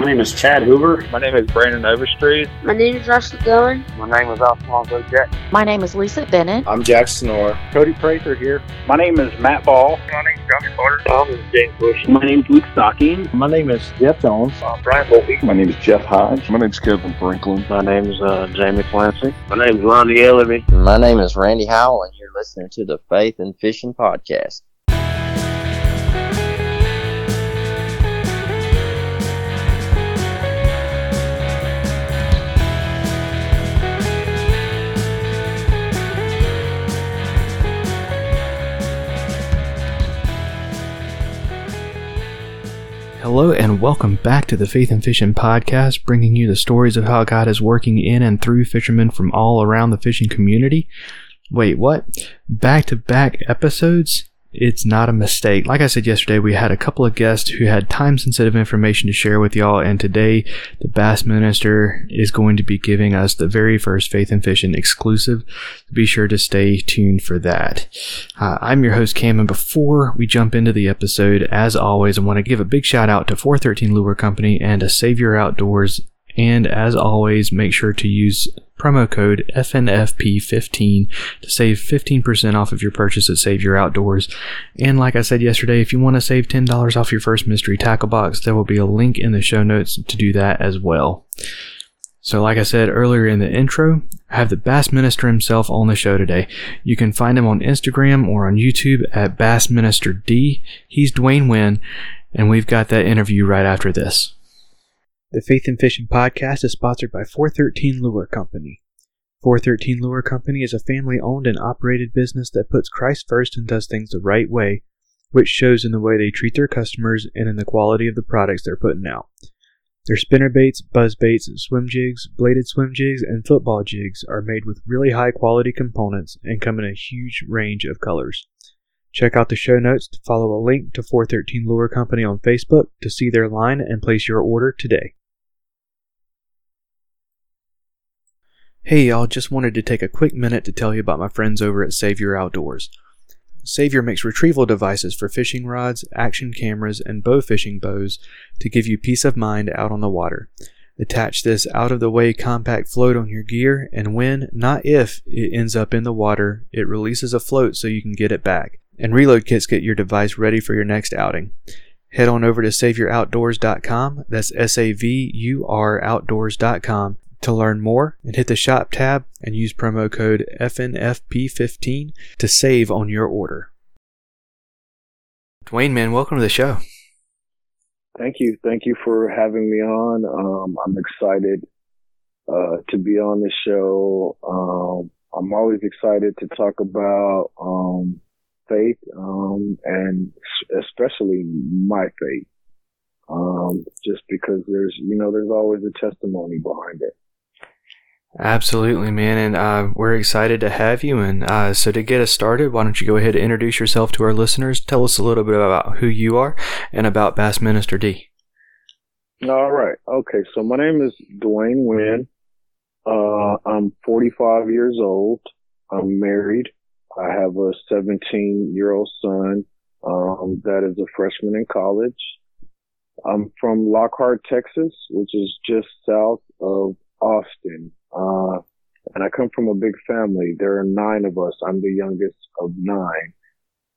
My name is Chad Hoover. My name is Brandon Overstreet. My name is Russell Dillon. My name is Alfonso Jack. My name is Lisa Bennett. I'm Jack Snore. Cody Prather here. My name is Matt Ball. My name is Josh Carter. My name is James Bush. My name is Luke Stocking. My name is Jeff Jones. Uh, Brian Volpe. My name is Jeff Hodge. My name is Kevin Franklin. My name is uh, Jamie Clancy. My name is Lonnie Ellerby. My name is Randy Howell, and you're listening to the Faith and Fishing Podcast. Hello and welcome back to the Faith and Fishing Podcast, bringing you the stories of how God is working in and through fishermen from all around the fishing community. Wait, what? Back to back episodes? It's not a mistake. Like I said yesterday, we had a couple of guests who had time sensitive information to share with y'all, and today the Bass Minister is going to be giving us the very first Faith and Fishing exclusive. Be sure to stay tuned for that. Uh, I'm your host, Cam, and before we jump into the episode, as always, I want to give a big shout out to 413 Lure Company and a Savior Outdoors and as always, make sure to use promo code FNFP15 to save 15% off of your purchase at Savior Outdoors. And like I said yesterday, if you want to save $10 off your first mystery tackle box, there will be a link in the show notes to do that as well. So, like I said earlier in the intro, I have the Bass Minister himself on the show today. You can find him on Instagram or on YouTube at Bass Minister D. He's Dwayne Wynn, and we've got that interview right after this. The Faith in Fishing podcast is sponsored by 413 Lure Company. 413 Lure Company is a family owned and operated business that puts Christ first and does things the right way, which shows in the way they treat their customers and in the quality of the products they're putting out. Their spinner baits, buzz baits, swim jigs, bladed swim jigs, and football jigs are made with really high quality components and come in a huge range of colors. Check out the show notes to follow a link to 413 Lure Company on Facebook to see their line and place your order today. Hey y'all, just wanted to take a quick minute to tell you about my friends over at Savior Outdoors. Savior makes retrieval devices for fishing rods, action cameras, and bow fishing bows to give you peace of mind out on the water. Attach this out of the way compact float on your gear, and when, not if, it ends up in the water, it releases a float so you can get it back. And reload kits get your device ready for your next outing. Head on over to SaviorOutdoors.com, that's S A V U R Outdoors.com, to learn more and hit the shop tab and use promo code FNFP15 to save on your order. Dwayne, man, welcome to the show. Thank you. Thank you for having me on. Um, I'm excited uh, to be on the show. Um, I'm always excited to talk about um, faith um, and especially my faith. Um, just because there's, you know, there's always a testimony behind it. Absolutely, man. And uh, we're excited to have you. And uh, so, to get us started, why don't you go ahead and introduce yourself to our listeners? Tell us a little bit about who you are and about Bass Minister D. All right. Okay. So, my name is Dwayne Wynn. Uh, I'm 45 years old. I'm married. I have a 17 year old son um, that is a freshman in college. I'm from Lockhart, Texas, which is just south of Austin. Uh, and I come from a big family. There are nine of us. I'm the youngest of nine.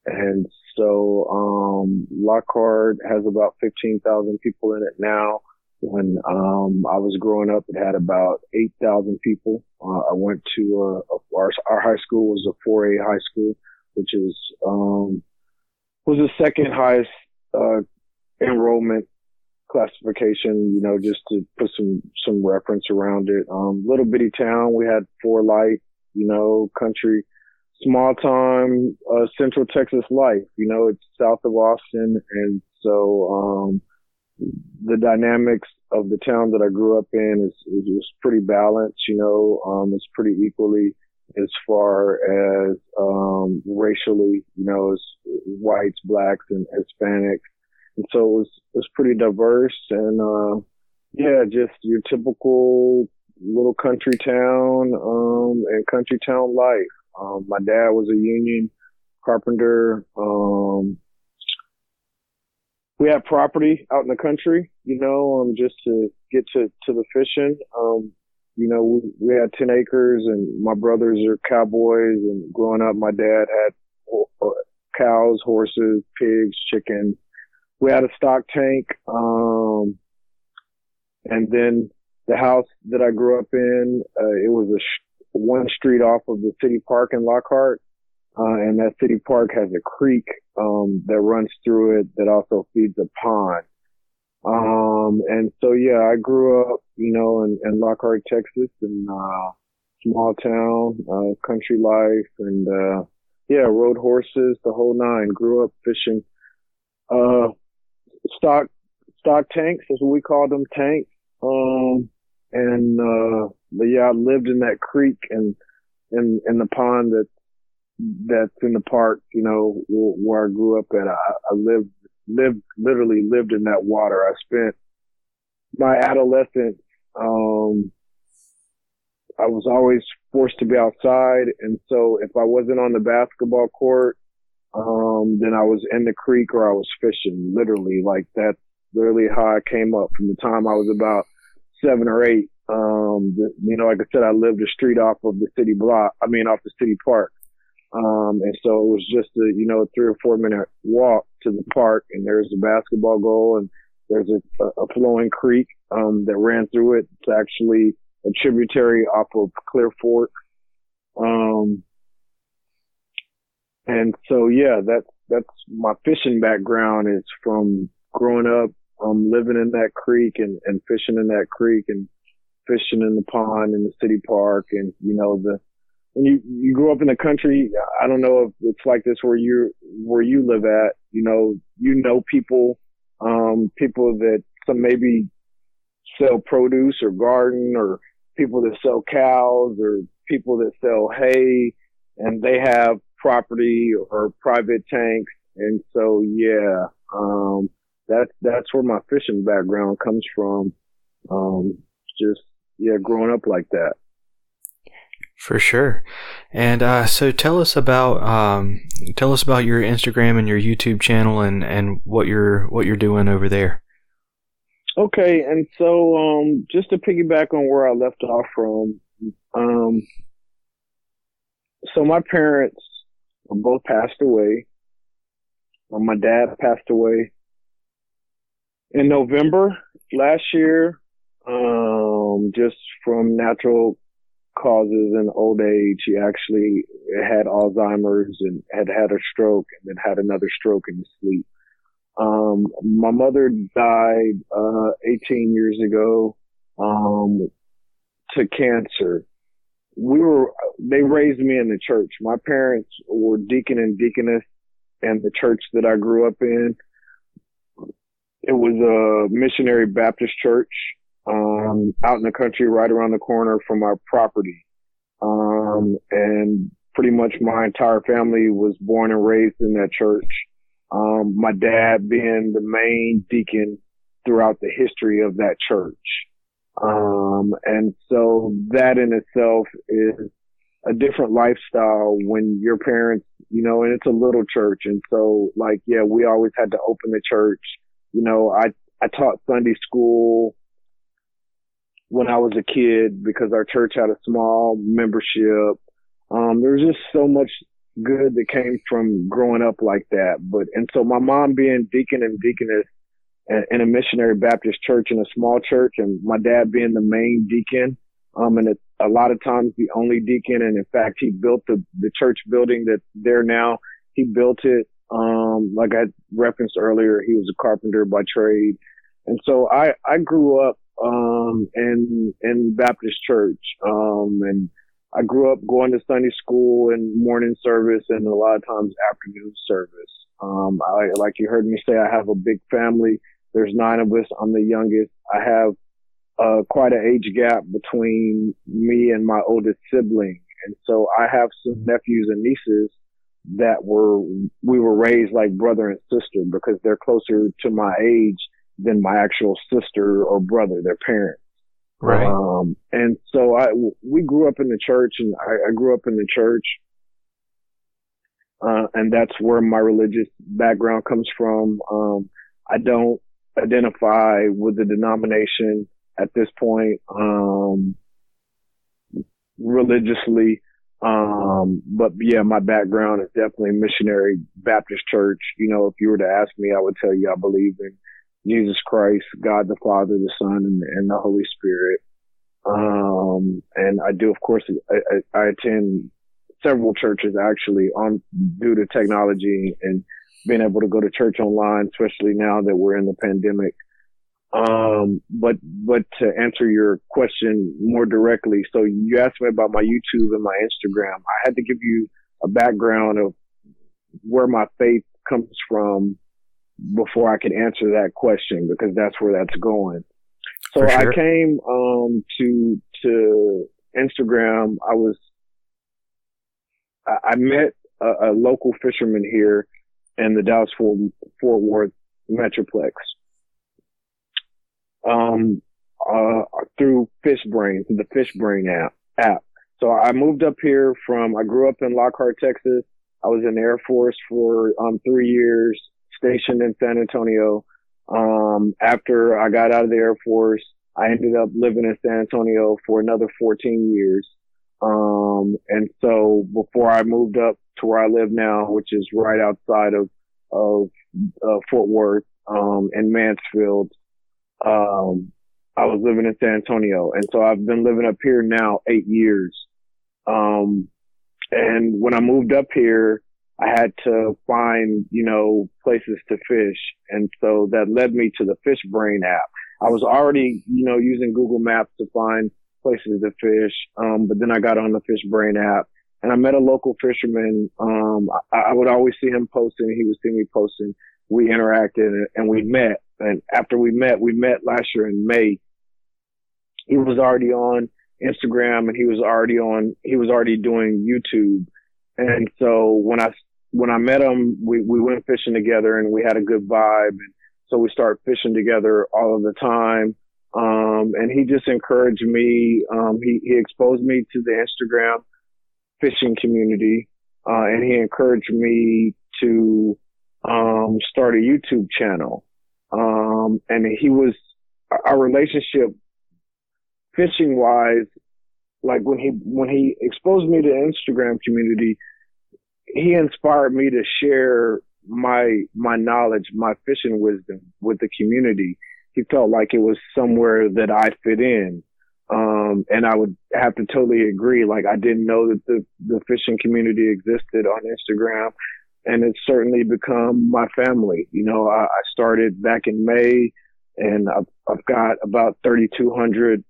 And so, um, Lockhart has about 15,000 people in it now. When, um, I was growing up, it had about 8,000 people. Uh, I went to, uh, our, our high school was a 4A high school, which is, um, was the second highest, uh, enrollment classification, you know, just to put some, some reference around it. Um, little bitty town. We had four light, you know, country, small time, uh, central Texas life, you know, it's south of Austin. And so, um, the dynamics of the town that I grew up in is, is, is pretty balanced, you know, um, it's pretty equally as far as, um, racially, you know, as whites, blacks and Hispanics and so it was, it was pretty diverse and, uh, yeah, just your typical little country town, um, and country town life. Um, my dad was a union carpenter. Um, we had property out in the country, you know, um, just to get to, to the fishing. Um, you know, we, we had 10 acres and my brothers are cowboys and growing up, my dad had uh, cows, horses, pigs, chickens. We had a stock tank. Um, and then the house that I grew up in, uh, it was a sh- one street off of the city park in Lockhart. Uh, and that city park has a creek, um, that runs through it that also feeds a pond. Um, and so yeah, I grew up, you know, in, in Lockhart, Texas, in uh, small town, uh, country life, and uh, yeah, rode horses, the whole nine. Grew up fishing, uh, stock stock tanks, as we call them, tanks. Um, and uh, but yeah, I lived in that creek and in in the pond that that's in the park, you know, where I grew up at. I, I lived lived literally lived in that water. I spent my adolescence. Um, I was always forced to be outside, and so if I wasn't on the basketball court, um, then I was in the creek or I was fishing. Literally, like that's literally how I came up from the time I was about seven or eight. Um, the, you know, like I said, I lived a street off of the city block. I mean, off the city park. Um, and so it was just a, you know, three or four minute walk to the park and there's a basketball goal and there's a, a flowing creek, um, that ran through it. It's actually a tributary off of Clear Fork. Um, and so, yeah, that's, that's my fishing background is from growing up, um, living in that creek and, and fishing in that creek and fishing in the pond in the city park and, you know, the, when you you grew up in the country, I don't know if it's like this where you where you live at. You know, you know people, um, people that some maybe sell produce or garden, or people that sell cows, or people that sell hay, and they have property or private tanks. And so, yeah, um, that's that's where my fishing background comes from. Um, just yeah, growing up like that. For sure. And uh, so tell us about um, tell us about your Instagram and your YouTube channel and, and what you're what you're doing over there. Okay, and so um, just to piggyback on where I left off from, um, so my parents both passed away. my dad passed away in November last year, um, just from natural causes and old age. He actually had Alzheimer's and had had a stroke and then had another stroke in his sleep. Um, my mother died, uh, 18 years ago, um, to cancer. We were, they raised me in the church. My parents were deacon and deaconess and the church that I grew up in. It was a missionary Baptist church um, out in the country, right around the corner from our property. Um, and pretty much my entire family was born and raised in that church. Um, my dad being the main deacon throughout the history of that church. Um, and so that in itself is a different lifestyle when your parents, you know, and it's a little church. And so like, yeah, we always had to open the church. You know, I, I taught Sunday school when I was a kid because our church had a small membership. Um, there was just so much good that came from growing up like that. But, and so my mom being deacon and deaconess in a missionary Baptist church in a small church and my dad being the main deacon, um, and a lot of times the only deacon. And in fact, he built the, the church building that's there now. He built it. Um, like I referenced earlier, he was a carpenter by trade. And so I, I grew up um, in in Baptist church. Um, and I grew up going to Sunday school and morning service, and a lot of times afternoon service. Um, I, like you heard me say, I have a big family. There's nine of us. I'm the youngest. I have uh, quite an age gap between me and my oldest sibling, and so I have some nephews and nieces that were we were raised like brother and sister because they're closer to my age than my actual sister or brother, their parents. Right. Um, and so I, we grew up in the church and I, I grew up in the church. Uh, and that's where my religious background comes from. Um, I don't identify with the denomination at this point, um, religiously. Um, but yeah, my background is definitely missionary Baptist church. You know, if you were to ask me, I would tell you I believe in Jesus Christ, God the Father, the Son, and, and the Holy Spirit. Um, and I do, of course, I, I, I attend several churches actually on due to technology and being able to go to church online, especially now that we're in the pandemic. Um, but, but to answer your question more directly, so you asked me about my YouTube and my Instagram. I had to give you a background of where my faith comes from before I could answer that question because that's where that's going. So sure. I came, um, to, to Instagram. I was, I, I met a, a local fisherman here in the Dallas Fort, Worth Metroplex um, uh, through FishBrain, the FishBrain app, app. So I moved up here from, I grew up in Lockhart, Texas. I was in the Air Force for, um, three years, stationed in San Antonio. Um, after I got out of the Air Force, I ended up living in San Antonio for another 14 years. Um, and so before I moved up to where I live now, which is right outside of, of, uh, Fort Worth, um, in Mansfield, um, I was living in San Antonio. And so I've been living up here now eight years. Um, and when I moved up here, I had to find, you know, places to fish. And so that led me to the Fish Brain app. I was already, you know, using Google Maps to find places to fish. Um, but then I got on the Fish Brain app and I met a local fisherman. Um, I, I would always see him posting. He would see me posting. We interacted and we met. And after we met, we met last year in May. He was already on Instagram and he was already on, he was already doing YouTube. And so when I, when I met him, we, we went fishing together and we had a good vibe. And so we started fishing together all of the time. Um, and he just encouraged me. Um, he, he exposed me to the Instagram fishing community. Uh, and he encouraged me to, um, start a YouTube channel. Um, and he was, our relationship fishing wise, like when he, when he exposed me to Instagram community, he inspired me to share my, my knowledge, my fishing wisdom with the community. He felt like it was somewhere that I fit in. Um, and I would have to totally agree. Like I didn't know that the, the fishing community existed on Instagram and it's certainly become my family. You know, I, I started back in May and I've, I've got about 3,200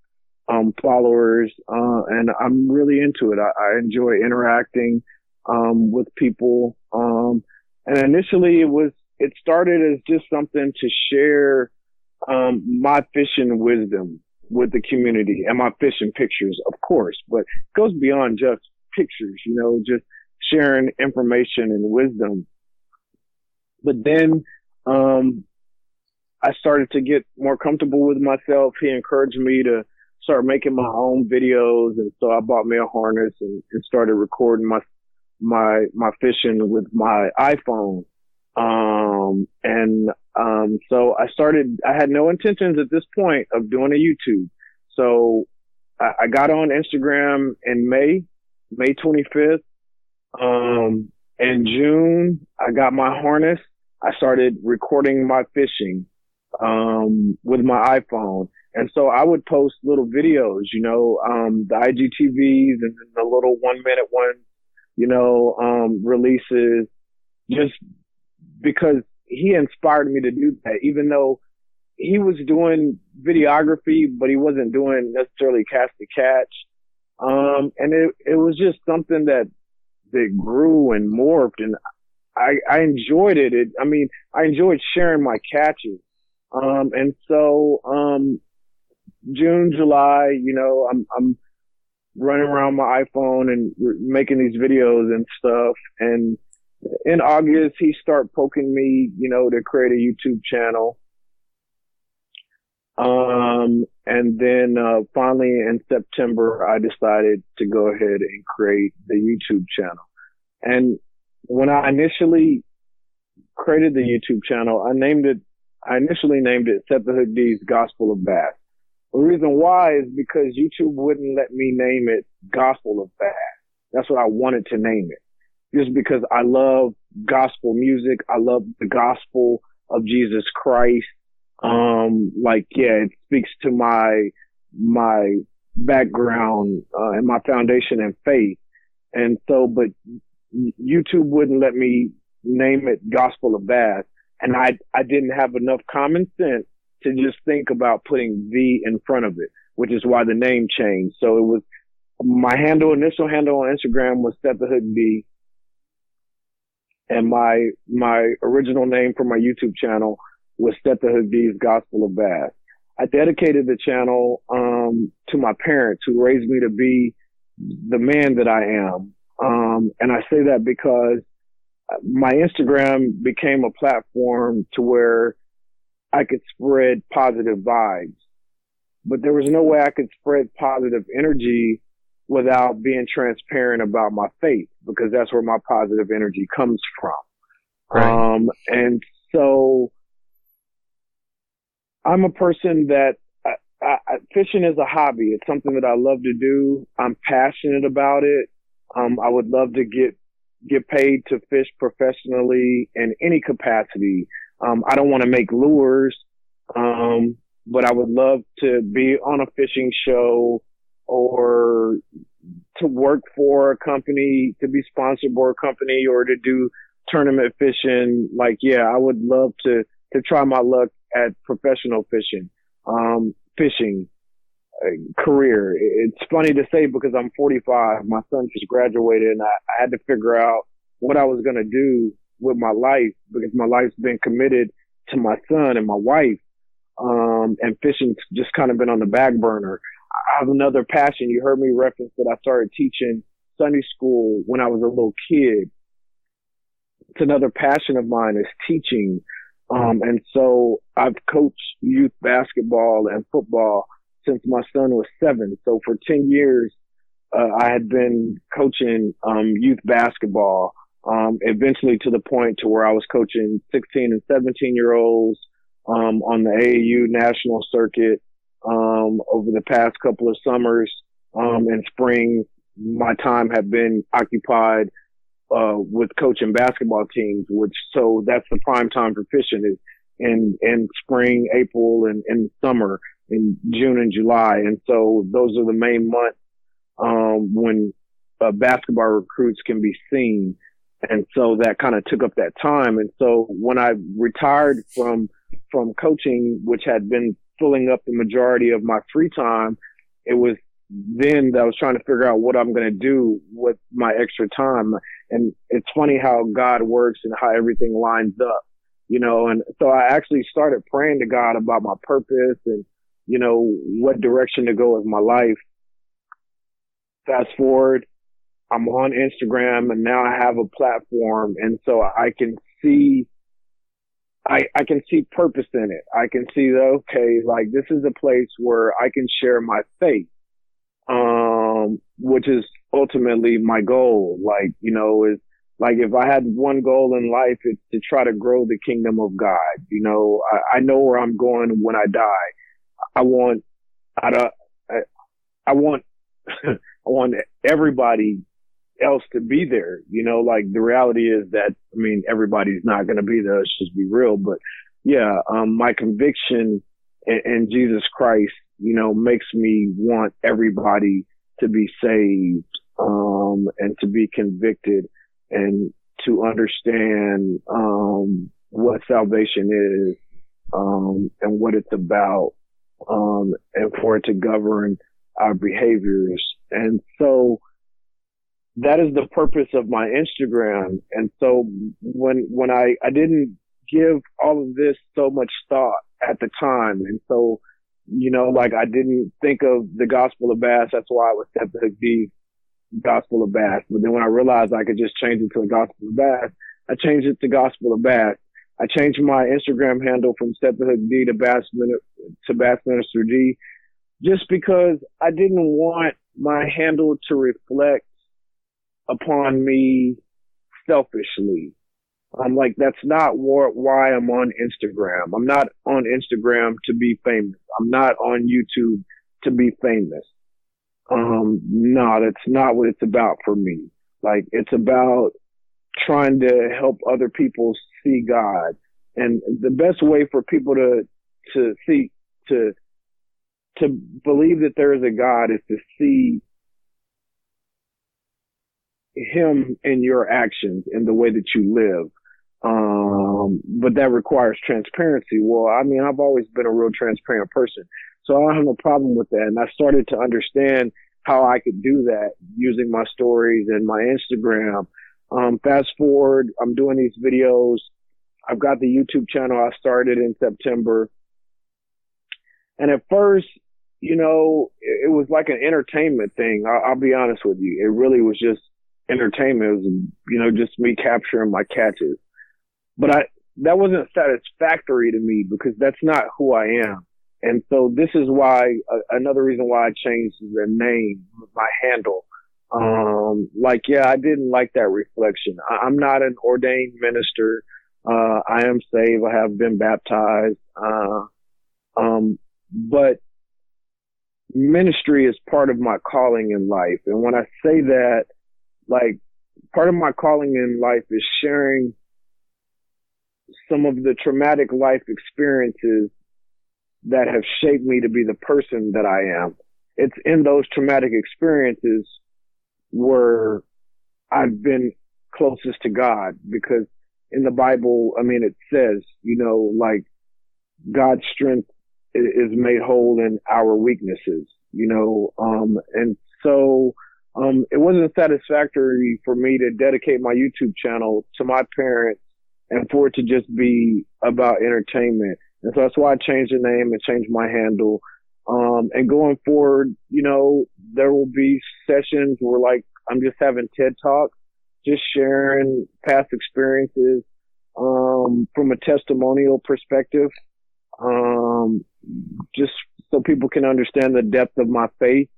um, followers, uh, and I'm really into it. I, I enjoy interacting, um, with people. Um, and initially it was, it started as just something to share, um, my fishing wisdom with the community and my fishing pictures, of course, but it goes beyond just pictures, you know, just sharing information and wisdom. But then, um, I started to get more comfortable with myself. He encouraged me to start making my own videos. And so I bought me a harness and, and started recording my, my, my fishing with my iPhone. Um, and, um, so I started, I had no intentions at this point of doing a YouTube. So I, I got on Instagram in May, May 25th. Um, in June, I got my harness. I started recording my fishing, um, with my iPhone. And so I would post little videos, you know, um, the IGTVs and the little one minute ones, you know, um, releases just because he inspired me to do that, even though he was doing videography, but he wasn't doing necessarily cast to catch. Um, and it, it was just something that that grew and morphed and I, I enjoyed it. it. I mean, I enjoyed sharing my catches. Um, and so, um, June, July, you know, I'm, I'm running around my iPhone and making these videos and stuff. And in August, he started poking me, you know, to create a YouTube channel. Um, and then, uh, finally in September, I decided to go ahead and create the YouTube channel. And when I initially created the YouTube channel, I named it, I initially named it Set the Hook D's Gospel of Bass. The reason why is because YouTube wouldn't let me name it Gospel of Bass. That's what I wanted to name it. Just because I love gospel music. I love the gospel of Jesus Christ. Um, like, yeah, it speaks to my, my background, uh, and my foundation in faith. And so, but YouTube wouldn't let me name it Gospel of Bass. And I, I didn't have enough common sense to just think about putting the in front of it, which is why the name changed. So it was my handle, initial handle on Instagram was Set the Hook D. And my, my original name for my YouTube channel was Set the Hook D's Gospel of Bass. I dedicated the channel, um, to my parents who raised me to be the man that I am. Um, and I say that because my Instagram became a platform to where I could spread positive vibes, but there was no way I could spread positive energy without being transparent about my faith because that's where my positive energy comes from. Right. Um, and so I'm a person that I, I, fishing is a hobby. It's something that I love to do. I'm passionate about it. Um, I would love to get get paid to fish professionally in any capacity. Um, I don't want to make lures, um, but I would love to be on a fishing show or to work for a company, to be sponsored by a company or to do tournament fishing. Like, yeah, I would love to, to try my luck at professional fishing, um, fishing uh, career. It's funny to say because I'm 45. My son just graduated and I, I had to figure out what I was going to do with my life because my life's been committed to my son and my wife. Um, and fishing's just kind of been on the back burner. I have another passion. You heard me reference that I started teaching Sunday school when I was a little kid. It's another passion of mine is teaching. Um, and so I've coached youth basketball and football since my son was seven. So for 10 years, uh, I had been coaching, um, youth basketball um, eventually to the point to where I was coaching 16 and 17 year olds, um, on the AAU national circuit, um, over the past couple of summers, um, and spring. My time have been occupied, uh, with coaching basketball teams, which, so that's the prime time for fishing is in, in spring, April and, and summer in June and July. And so those are the main months, um, when, uh, basketball recruits can be seen. And so that kind of took up that time. And so when I retired from, from coaching, which had been filling up the majority of my free time, it was then that I was trying to figure out what I'm going to do with my extra time. And it's funny how God works and how everything lines up, you know, and so I actually started praying to God about my purpose and, you know, what direction to go with my life. Fast forward, I'm on Instagram and now I have a platform. And so I can see, I, I can see purpose in it. I can see okay, like this is a place where I can share my faith, um, which is ultimately my goal. Like, you know, is like if I had one goal in life, it's to try to grow the kingdom of God. You know, I, I know where I'm going when I die. I want, I, I, I want, I want everybody else to be there. You know, like the reality is that, I mean, everybody's not going to be there. Let's just be real. But yeah, um, my conviction in, in Jesus Christ, you know, makes me want everybody to be saved, um, and to be convicted and to understand, um, what salvation is, um, and what it's about, um, and for it to govern our behaviors. And so, that is the purpose of my Instagram. And so when, when I, I didn't give all of this so much thought at the time. And so, you know, like I didn't think of the gospel of bass. That's why I was Step Hook D gospel of bass. But then when I realized I could just change it to the gospel of bass, I changed it to gospel of bass. I changed my Instagram handle from Step Hook D to Bass, to Bass Minister D just because I didn't want my handle to reflect upon me selfishly. I'm like, that's not why I'm on Instagram. I'm not on Instagram to be famous. I'm not on YouTube to be famous. Um, no, that's not what it's about for me. Like, it's about trying to help other people see God. And the best way for people to, to see, to, to believe that there is a God is to see him in your actions in the way that you live. Um, but that requires transparency. Well, I mean, I've always been a real transparent person. So I don't have no problem with that. And I started to understand how I could do that using my stories and my Instagram. Um, fast forward, I'm doing these videos. I've got the YouTube channel I started in September. And at first, you know, it, was like an entertainment thing. I, I'll be honest with you. It really was just entertainment. It was, you know, just me capturing my catches. But I, that wasn't satisfactory to me because that's not who I am. And so this is why, uh, another reason why I changed the name, my handle. Um, like, yeah, I didn't like that reflection. I, am not an ordained minister. Uh, I am saved. I have been baptized. Uh, um, but ministry is part of my calling in life. And when I say that, like, part of my calling in life is sharing some of the traumatic life experiences that have shaped me to be the person that I am. It's in those traumatic experiences where I've been closest to God because in the Bible, I mean, it says, you know, like God's strength is made whole in our weaknesses, you know, um, and so, um, it wasn't satisfactory for me to dedicate my YouTube channel to my parents and for it to just be about entertainment. And so that's why I changed the name and changed my handle. Um, and going forward, you know, there will be sessions where like I'm just having TED talks, just sharing past experiences, um, from a testimonial perspective. Um, just so people can understand the depth of my faith,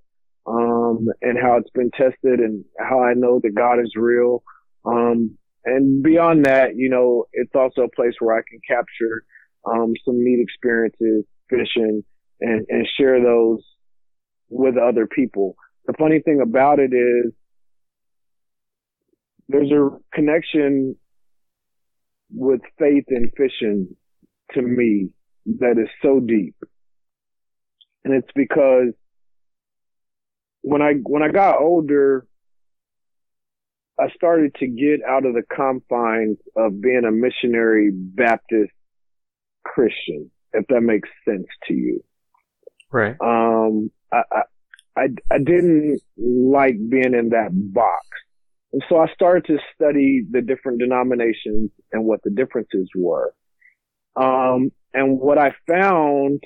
um, and how it's been tested and how I know that God is real. Um, and beyond that, you know, it's also a place where I can capture um, some neat experiences fishing and, and share those with other people. The funny thing about it is there's a connection with faith and fishing to me that is so deep. And it's because when I, when I got older, I started to get out of the confines of being a missionary Baptist Christian, if that makes sense to you. Right. Um, I, I, I, I didn't like being in that box. And so I started to study the different denominations and what the differences were. Um, and what I found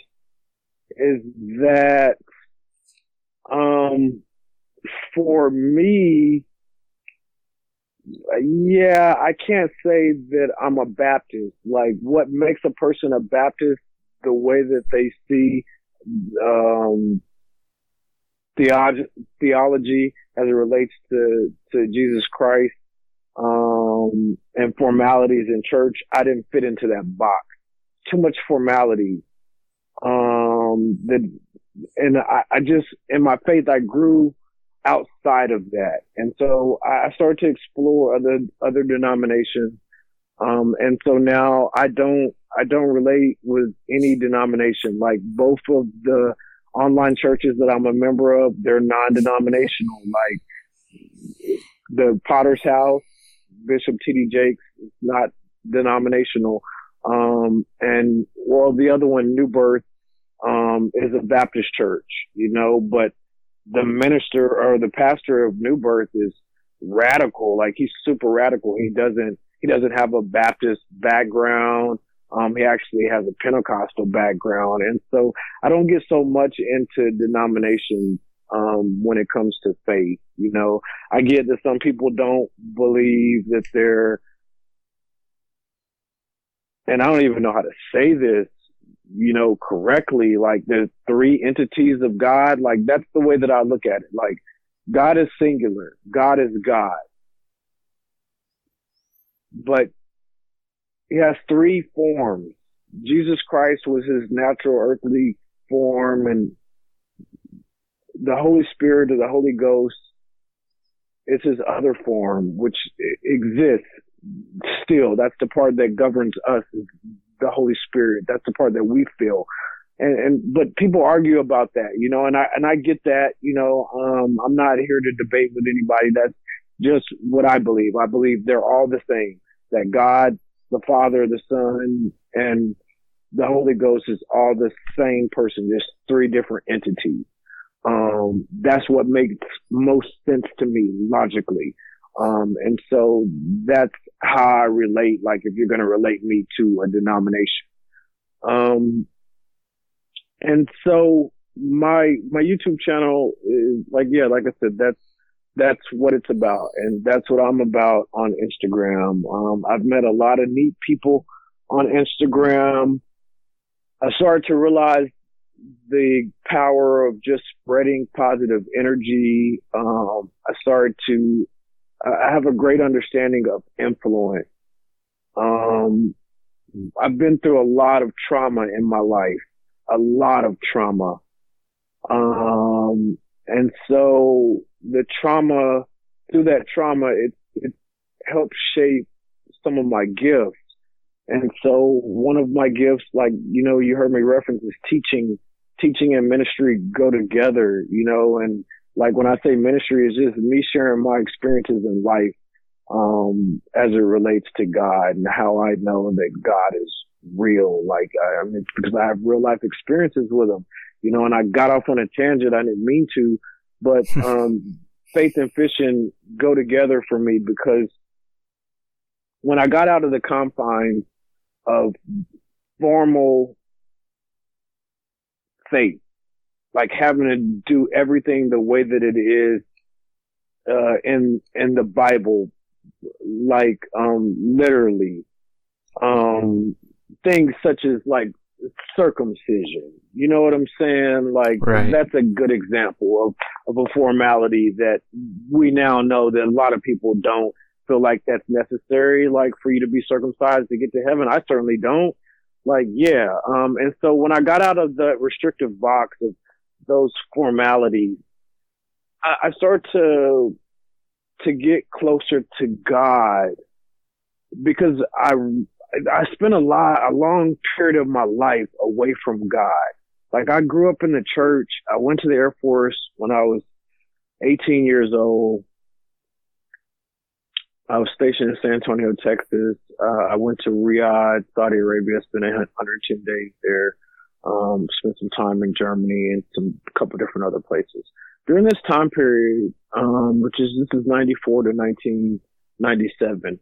is that, um, for me, yeah, I can't say that I'm a Baptist. Like what makes a person a Baptist, the way that they see, um, theology, theology as it relates to, to Jesus Christ, um, and formalities in church. I didn't fit into that box. Too much formality. Um, that, and I, I just, in my faith, I grew outside of that. And so I started to explore other, other denominations. Um, and so now I don't, I don't relate with any denomination. Like both of the online churches that I'm a member of, they're non-denominational. Like the Potter's House, Bishop T.D. Jakes, not denominational. Um, and well, the other one, New Birth, um, is a Baptist church, you know, but the minister or the pastor of New Birth is radical. Like he's super radical. He doesn't, he doesn't have a Baptist background. Um, he actually has a Pentecostal background. And so I don't get so much into denominations, um, when it comes to faith. You know, I get that some people don't believe that they're, and I don't even know how to say this, you know, correctly, like the three entities of God, like that's the way that I look at it. Like God is singular. God is God. But he has three forms. Jesus Christ was his natural earthly form and the Holy Spirit or the Holy Ghost is his other form, which exists still. That's the part that governs us, the Holy Spirit. That's the part that we feel. And, and, but people argue about that, you know, and I, and I get that, you know, um, I'm not here to debate with anybody. That's just what I believe. I believe they're all the same, that God, the Father, the Son, and the Holy Ghost is all the same person, just three different entities. Um, that's what makes most sense to me logically. Um, and so that's how I relate, like if you're going to relate me to a denomination. Um, and so my, my YouTube channel is like, yeah, like I said, that's, that's what it's about. And that's what I'm about on Instagram. Um, I've met a lot of neat people on Instagram. I started to realize the power of just spreading positive energy. Um, I started to, I have a great understanding of influence. Um, I've been through a lot of trauma in my life, a lot of trauma. Um, and so the trauma, through that trauma, it, it helped shape some of my gifts. And so one of my gifts, like, you know, you heard me reference is teaching teaching and ministry go together, you know, and like when I say ministry is just me sharing my experiences in life, um, as it relates to God and how I know that God is real. Like, I, I mean, because I have real life experiences with him, you know, and I got off on a tangent. I didn't mean to, but, um, faith and fishing go together for me because when I got out of the confines of formal faith, like having to do everything the way that it is uh, in in the Bible, like um, literally, um, things such as like circumcision. You know what I'm saying? Like right. that's a good example of of a formality that we now know that a lot of people don't feel like that's necessary. Like for you to be circumcised to get to heaven, I certainly don't like yeah um and so when i got out of the restrictive box of those formalities i, I started to to get closer to god because i i spent a lot a long period of my life away from god like i grew up in the church i went to the air force when i was 18 years old I was stationed in San Antonio, Texas. Uh, I went to Riyadh, Saudi Arabia, spent 110 days there. Um, spent some time in Germany and some a couple different other places. During this time period, um, which is this is 94 to 1997,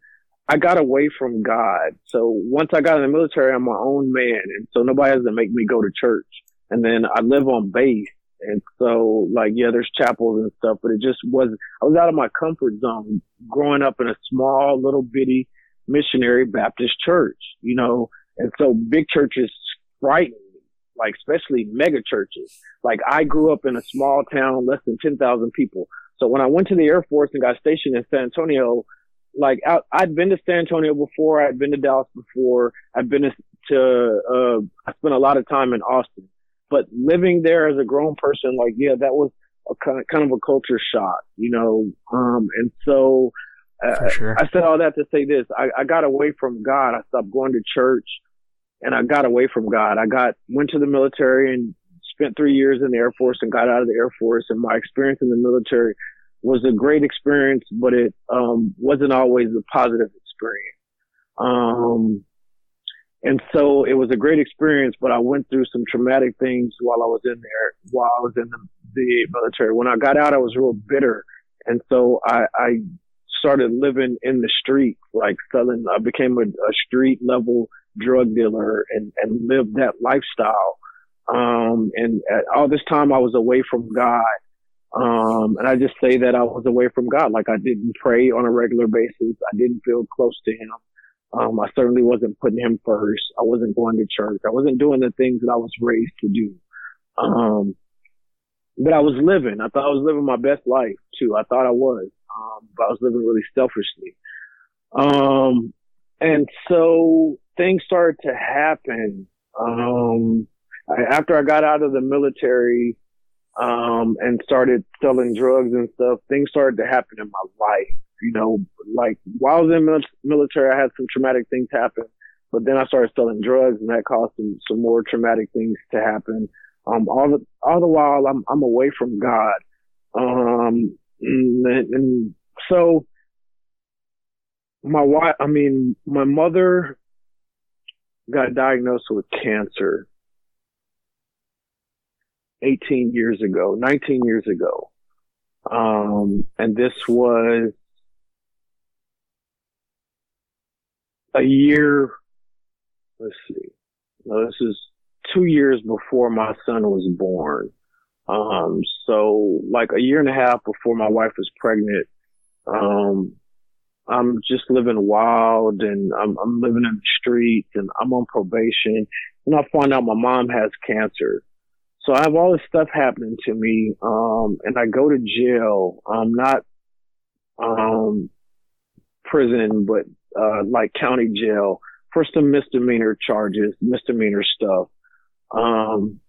I got away from God. So once I got in the military, I'm my own man, and so nobody has to make me go to church. And then I live on base, and so, like, yeah, there's chapels and stuff, but it just wasn't. I was out of my comfort zone growing up in a small little bitty missionary Baptist church, you know, and so big churches frightened like, especially mega churches. Like, I grew up in a small town, less than 10,000 people. So when I went to the Air Force and got stationed in San Antonio, like I, I'd been to San Antonio before, I'd been to Dallas before, I'd been to, to uh, I spent a lot of time in Austin but living there as a grown person, like, yeah, that was a kind of, kind of a culture shock, you know? Um, and so, uh, sure. I said all that to say this. I, I got away from God. I stopped going to church and I got away from God. I got, went to the military and spent three years in the Air Force and got out of the Air Force. And my experience in the military was a great experience, but it, um, wasn't always a positive experience. Um, and so it was a great experience, but I went through some traumatic things while I was in there, while I was in the, the military. When I got out, I was real bitter. And so I, I started living in the street, like selling, I became a, a street level drug dealer and, and lived that lifestyle. Um, and all this time I was away from God. Um, and I just say that I was away from God. Like I didn't pray on a regular basis. I didn't feel close to him. Um, I certainly wasn't putting him first. I wasn't going to church. I wasn't doing the things that I was raised to do. Um, but I was living. I thought I was living my best life too. I thought I was. Um, but I was living really selfishly. Um, and so things started to happen. Um, after I got out of the military, um, and started selling drugs and stuff, things started to happen in my life. You know, like while I was in the military, I had some traumatic things happen, but then I started selling drugs and that caused some, some more traumatic things to happen. Um, all the, all the while I'm, I'm away from God. Um, and, and so my wife, I mean, my mother got diagnosed with cancer 18 years ago, 19 years ago. Um, and this was a year, let's see, no, this is two years before my son was born. Um, so like a year and a half before my wife was pregnant, um, I'm just living wild and I'm, I'm living in the streets and I'm on probation and I find out my mom has cancer. So I have all this stuff happening to me, um, and I go to jail. I'm not, um, prison, but, uh, like county jail for some misdemeanor charges, misdemeanor stuff. Um,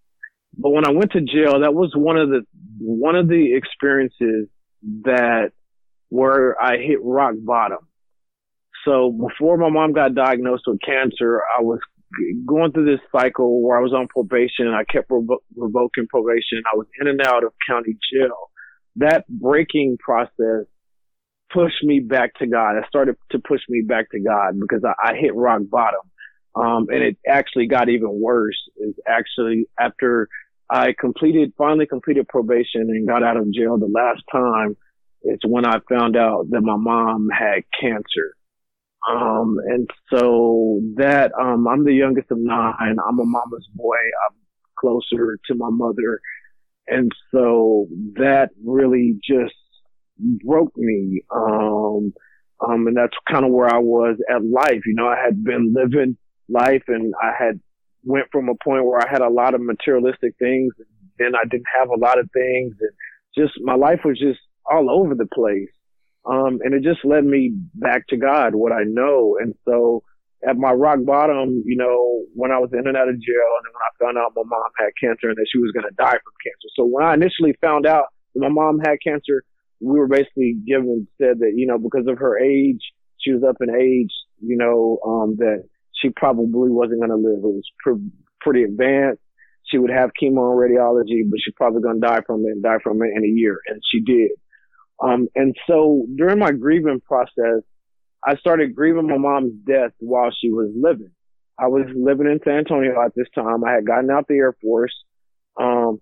but when I went to jail, that was one of the, one of the experiences that where I hit rock bottom. So before my mom got diagnosed with cancer, I was going through this cycle where I was on probation. I kept revo- revoking probation. I was in and out of county jail. That breaking process pushed me back to God. It started to push me back to God because I, I hit rock bottom. Um, and it actually got even worse is actually after I completed, finally completed probation and got out of jail the last time. It's when I found out that my mom had cancer. Um, and so that, um, I'm the youngest of nine. I'm a mama's boy. I'm closer to my mother. And so that really just broke me. Um, um, and that's kind of where I was at life. You know, I had been living life and I had went from a point where I had a lot of materialistic things and then I didn't have a lot of things and just my life was just all over the place. Um, and it just led me back to God, what I know. And so at my rock bottom, you know, when I was in and out of jail and then when I found out my mom had cancer and that she was going to die from cancer. So when I initially found out that my mom had cancer, we were basically given, said that, you know, because of her age, she was up in age, you know, um, that she probably wasn't going to live. It was pr- pretty advanced. She would have chemo and radiology, but she's probably going to die from it and die from it in a year. And she did. Um, and so during my grieving process, I started grieving my mom's death while she was living. I was living in San Antonio at this time. I had gotten out the Air Force. Um,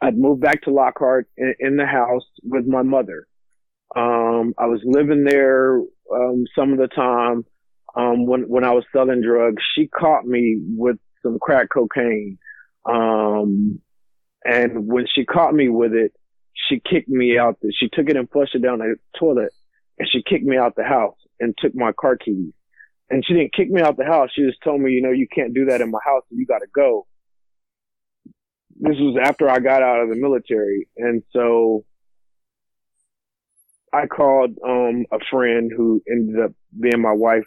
I'd moved back to Lockhart in, in the house with my mother. Um, I was living there, um, some of the time, um, when, when I was selling drugs. She caught me with some crack cocaine. Um, and when she caught me with it, she kicked me out. The, she took it and flushed it down the toilet and she kicked me out the house and took my car keys. And she didn't kick me out the house. She just told me, you know, you can't do that in my house and you got to go. This was after I got out of the military. And so I called, um, a friend who ended up being my wife,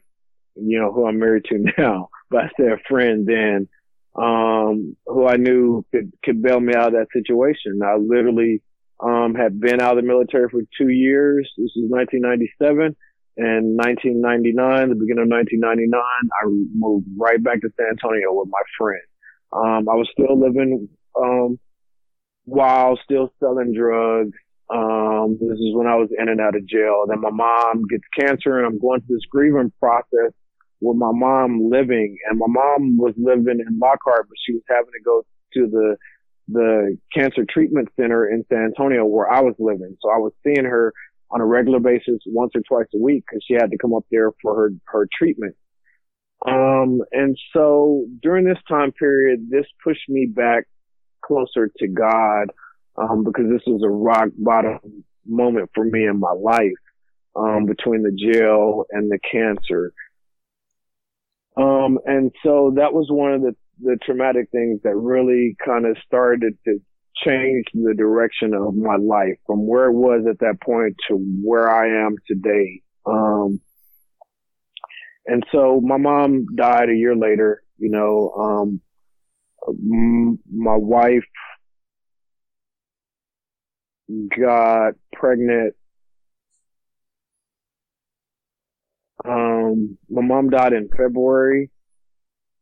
you know, who I'm married to now, but I said a friend then, um, who I knew could, could bail me out of that situation. I literally, um, had been out of the military for two years. This is 1997 and 1999, the beginning of 1999, I moved right back to San Antonio with my friend. Um, I was still living, um, while still selling drugs. Um, this is when I was in and out of jail. Then my mom gets cancer and I'm going through this grieving process with my mom living and my mom was living in Lockhart, but she was having to go to the the cancer treatment center in San Antonio where I was living. So I was seeing her on a regular basis once or twice a week because she had to come up there for her, her treatment. Um, and so during this time period, this pushed me back closer to God, um, because this was a rock bottom moment for me in my life, um, between the jail and the cancer. Um, and so that was one of the the traumatic things that really kind of started to change the direction of my life from where it was at that point to where I am today. Um, and so my mom died a year later. You know, um, my wife got pregnant. Um, my mom died in February.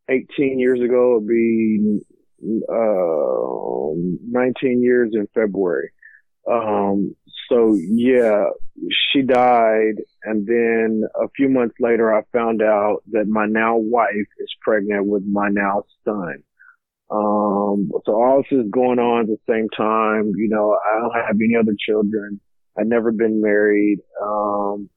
18 years ago, it'd be uh, 19 years in February. Um, so yeah, she died. And then a few months later, I found out that my now wife is pregnant with my now son. Um, so all this is going on at the same time. You know, I don't have any other children. I've never been married. Um,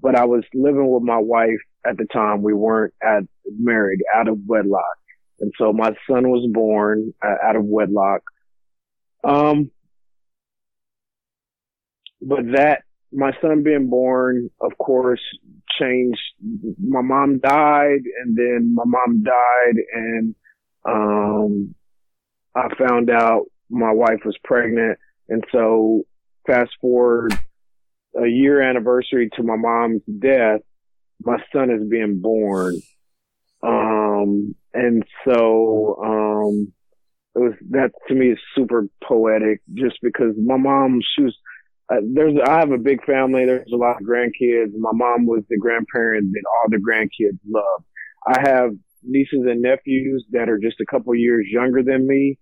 but I was living with my wife at the time. We weren't at married out of wedlock. And so my son was born uh, out of wedlock. Um, but that, my son being born, of course, changed. My mom died and then my mom died and, um, I found out my wife was pregnant. And so fast forward a year anniversary to my mom's death, my son is being born. Um, and so, um, it was, that to me is super poetic just because my mom, she was, uh, there's, I have a big family. There's a lot of grandkids. My mom was the grandparent that all the grandkids love. I have nieces and nephews that are just a couple years younger than me,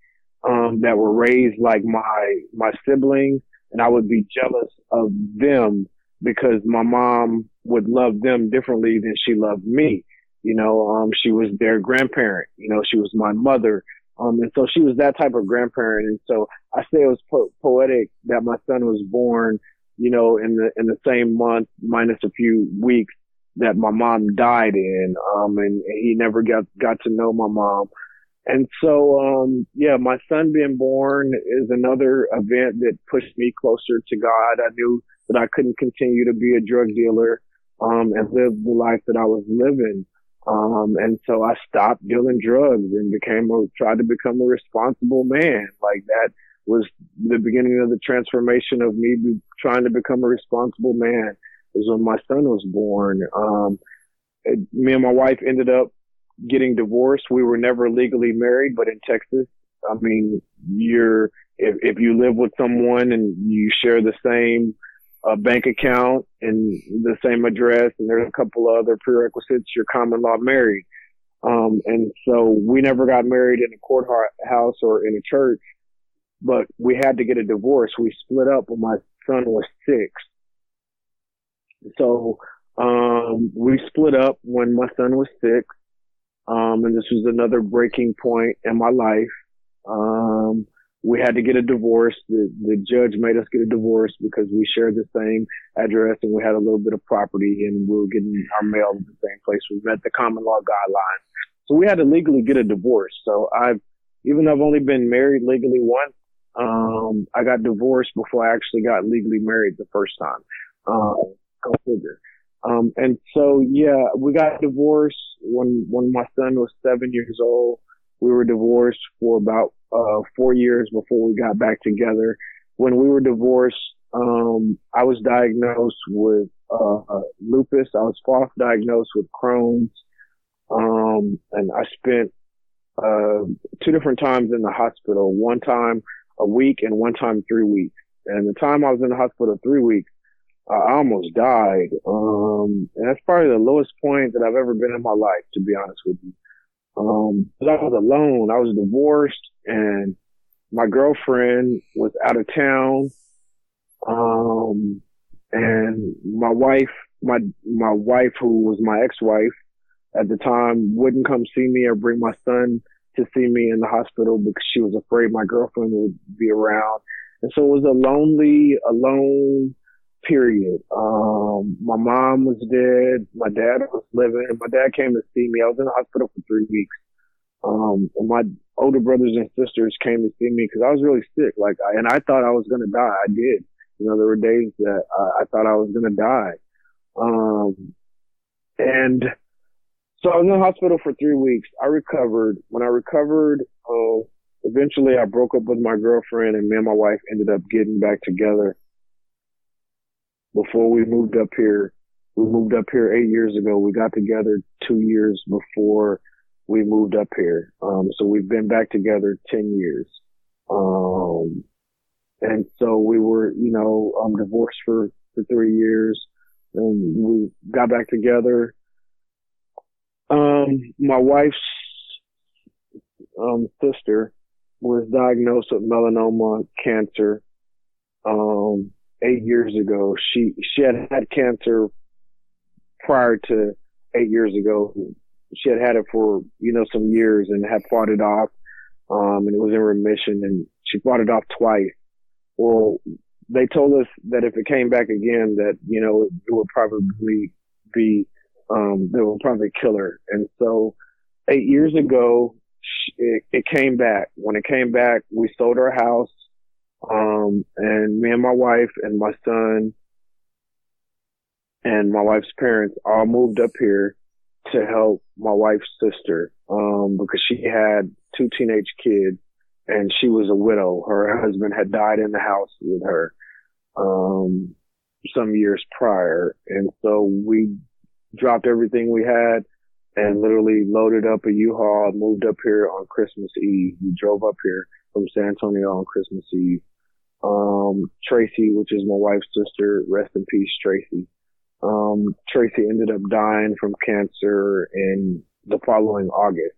um, that were raised like my, my sibling. And I would be jealous of them because my mom would love them differently than she loved me. You know, um, she was their grandparent. You know, she was my mother. Um, and so she was that type of grandparent. And so I say it was po- poetic that my son was born, you know, in the, in the same month minus a few weeks that my mom died in. Um, and, and he never got, got to know my mom. And so, um, yeah, my son being born is another event that pushed me closer to God. I knew that I couldn't continue to be a drug dealer, um, and live the life that I was living. Um, and so I stopped dealing drugs and became a, tried to become a responsible man. Like that was the beginning of the transformation of me be, trying to become a responsible man is when my son was born. Um, it, me and my wife ended up getting divorced. We were never legally married, but in Texas, I mean, you're, if, if you live with someone and you share the same a bank account and the same address, and there's a couple of other prerequisites. You're common law married. Um, and so we never got married in a courthouse or in a church, but we had to get a divorce. We split up when my son was six. So, um, we split up when my son was six. Um, and this was another breaking point in my life. Um, we had to get a divorce. The, the judge made us get a divorce because we shared the same address and we had a little bit of property and we were getting our mail in the same place. We met the common law guidelines. So we had to legally get a divorce. So I've, even though I've only been married legally once, um, I got divorced before I actually got legally married the first time. Um, go figure. Um, and so yeah, we got divorced when, when my son was seven years old. We were divorced for about uh, four years before we got back together. When we were divorced, um, I was diagnosed with uh, lupus. I was false diagnosed with Crohn's, um, and I spent uh, two different times in the hospital. One time a week, and one time three weeks. And the time I was in the hospital three weeks, I almost died. Um, and that's probably the lowest point that I've ever been in my life, to be honest with you. Um, but I was alone. I was divorced and my girlfriend was out of town. Um, and my wife, my, my wife who was my ex-wife at the time wouldn't come see me or bring my son to see me in the hospital because she was afraid my girlfriend would be around. And so it was a lonely, alone period. Um, my mom was dead. My dad was living. My dad came to see me. I was in the hospital for three weeks. Um, and my older brothers and sisters came to see me because I was really sick. Like, I, and I thought I was going to die. I did. You know, there were days that I, I thought I was going to die. Um, and so I was in the hospital for three weeks. I recovered. When I recovered, uh, eventually I broke up with my girlfriend and me and my wife ended up getting back together before we moved up here We moved up here eight years ago. We got together two years before we moved up here. Um, so we've been back together 10 years. Um, and so we were, you know, um, divorced for, for three years and we got back together. Um, my wife's, um, sister was diagnosed with melanoma cancer, um, eight years ago. She, she had had cancer prior to eight years ago. She had had it for, you know, some years and had fought it off. Um, and it was in remission and she fought it off twice. Well, they told us that if it came back again, that, you know, it, it would probably be, um, they would probably kill her. And so eight years ago, it, it came back. When it came back, we sold our house. Um, and me and my wife and my son and my wife's parents all moved up here to help my wife's sister, um, because she had two teenage kids and she was a widow. Her husband had died in the house with her, um, some years prior. And so we dropped everything we had and literally loaded up a U-Haul, moved up here on Christmas Eve. We drove up here from San Antonio on Christmas Eve. Um, Tracy, which is my wife's sister, rest in peace, Tracy. Um, Tracy ended up dying from cancer in the following August.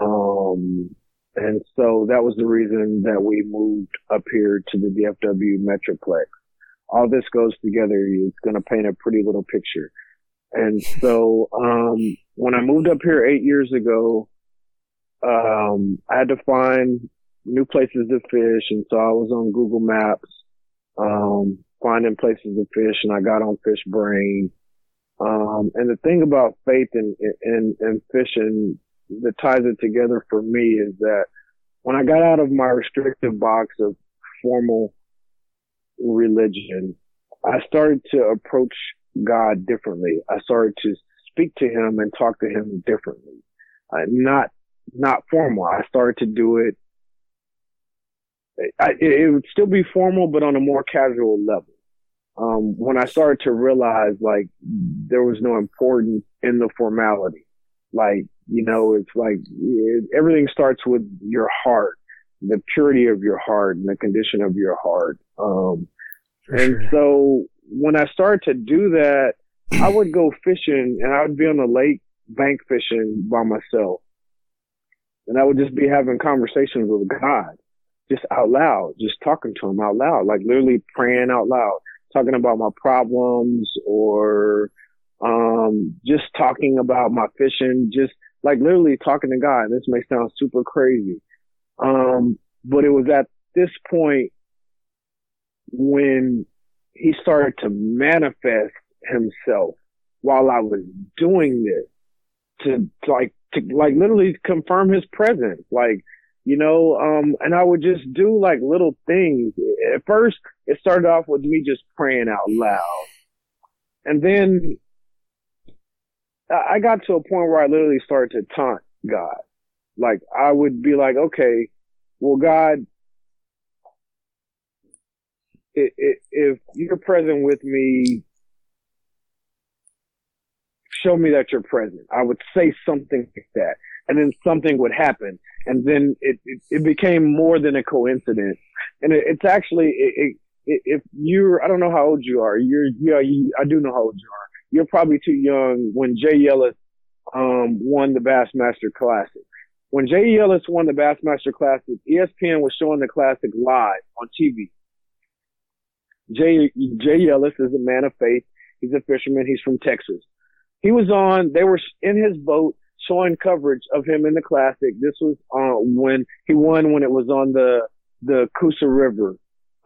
Um, and so that was the reason that we moved up here to the DFW Metroplex. All this goes together. It's going to paint a pretty little picture. And so, um, when I moved up here eight years ago, um, I had to find new places to fish. And so I was on Google Maps, um, finding places to fish and I got on Fishbrain. Um, and the thing about faith and, and, and fishing that ties it together for me is that when I got out of my restrictive box of formal religion, I started to approach God differently. I started to speak to him and talk to him differently. Uh, not, not formal. I started to do it. I, it would still be formal, but on a more casual level. Um, when I started to realize like there was no importance in the formality, like you know, it's like it, everything starts with your heart, the purity of your heart and the condition of your heart. Um, and sure. so when I started to do that, I would go fishing and I would be on the lake bank fishing by myself. And I would just be having conversations with God, just out loud, just talking to him out loud, like literally praying out loud, talking about my problems or, um, just talking about my fishing, just like literally talking to God. This may sound super crazy. Um, but it was at this point when he started to manifest himself while I was doing this to, to like, to like literally confirm his presence. Like, you know, um, and I would just do like little things. At first, it started off with me just praying out loud. And then I got to a point where I literally started to taunt God. Like I would be like, okay, well, God, if you're present with me, show me that you're present. I would say something like that. And then something would happen. And then it, it, it became more than a coincidence. And it, it's actually, it, if you're, I don't know how old you are. You're, yeah, you, I do know how old you are you're probably too young when Jay Yelas um, won the Bassmaster Classic. When Jay Yelas won the Bassmaster Classic, ESPN was showing the classic live on TV. Jay Jay Yelas is a man of faith. He's a fisherman. He's from Texas. He was on. They were in his boat showing coverage of him in the classic. This was uh, when he won when it was on the the Coosa River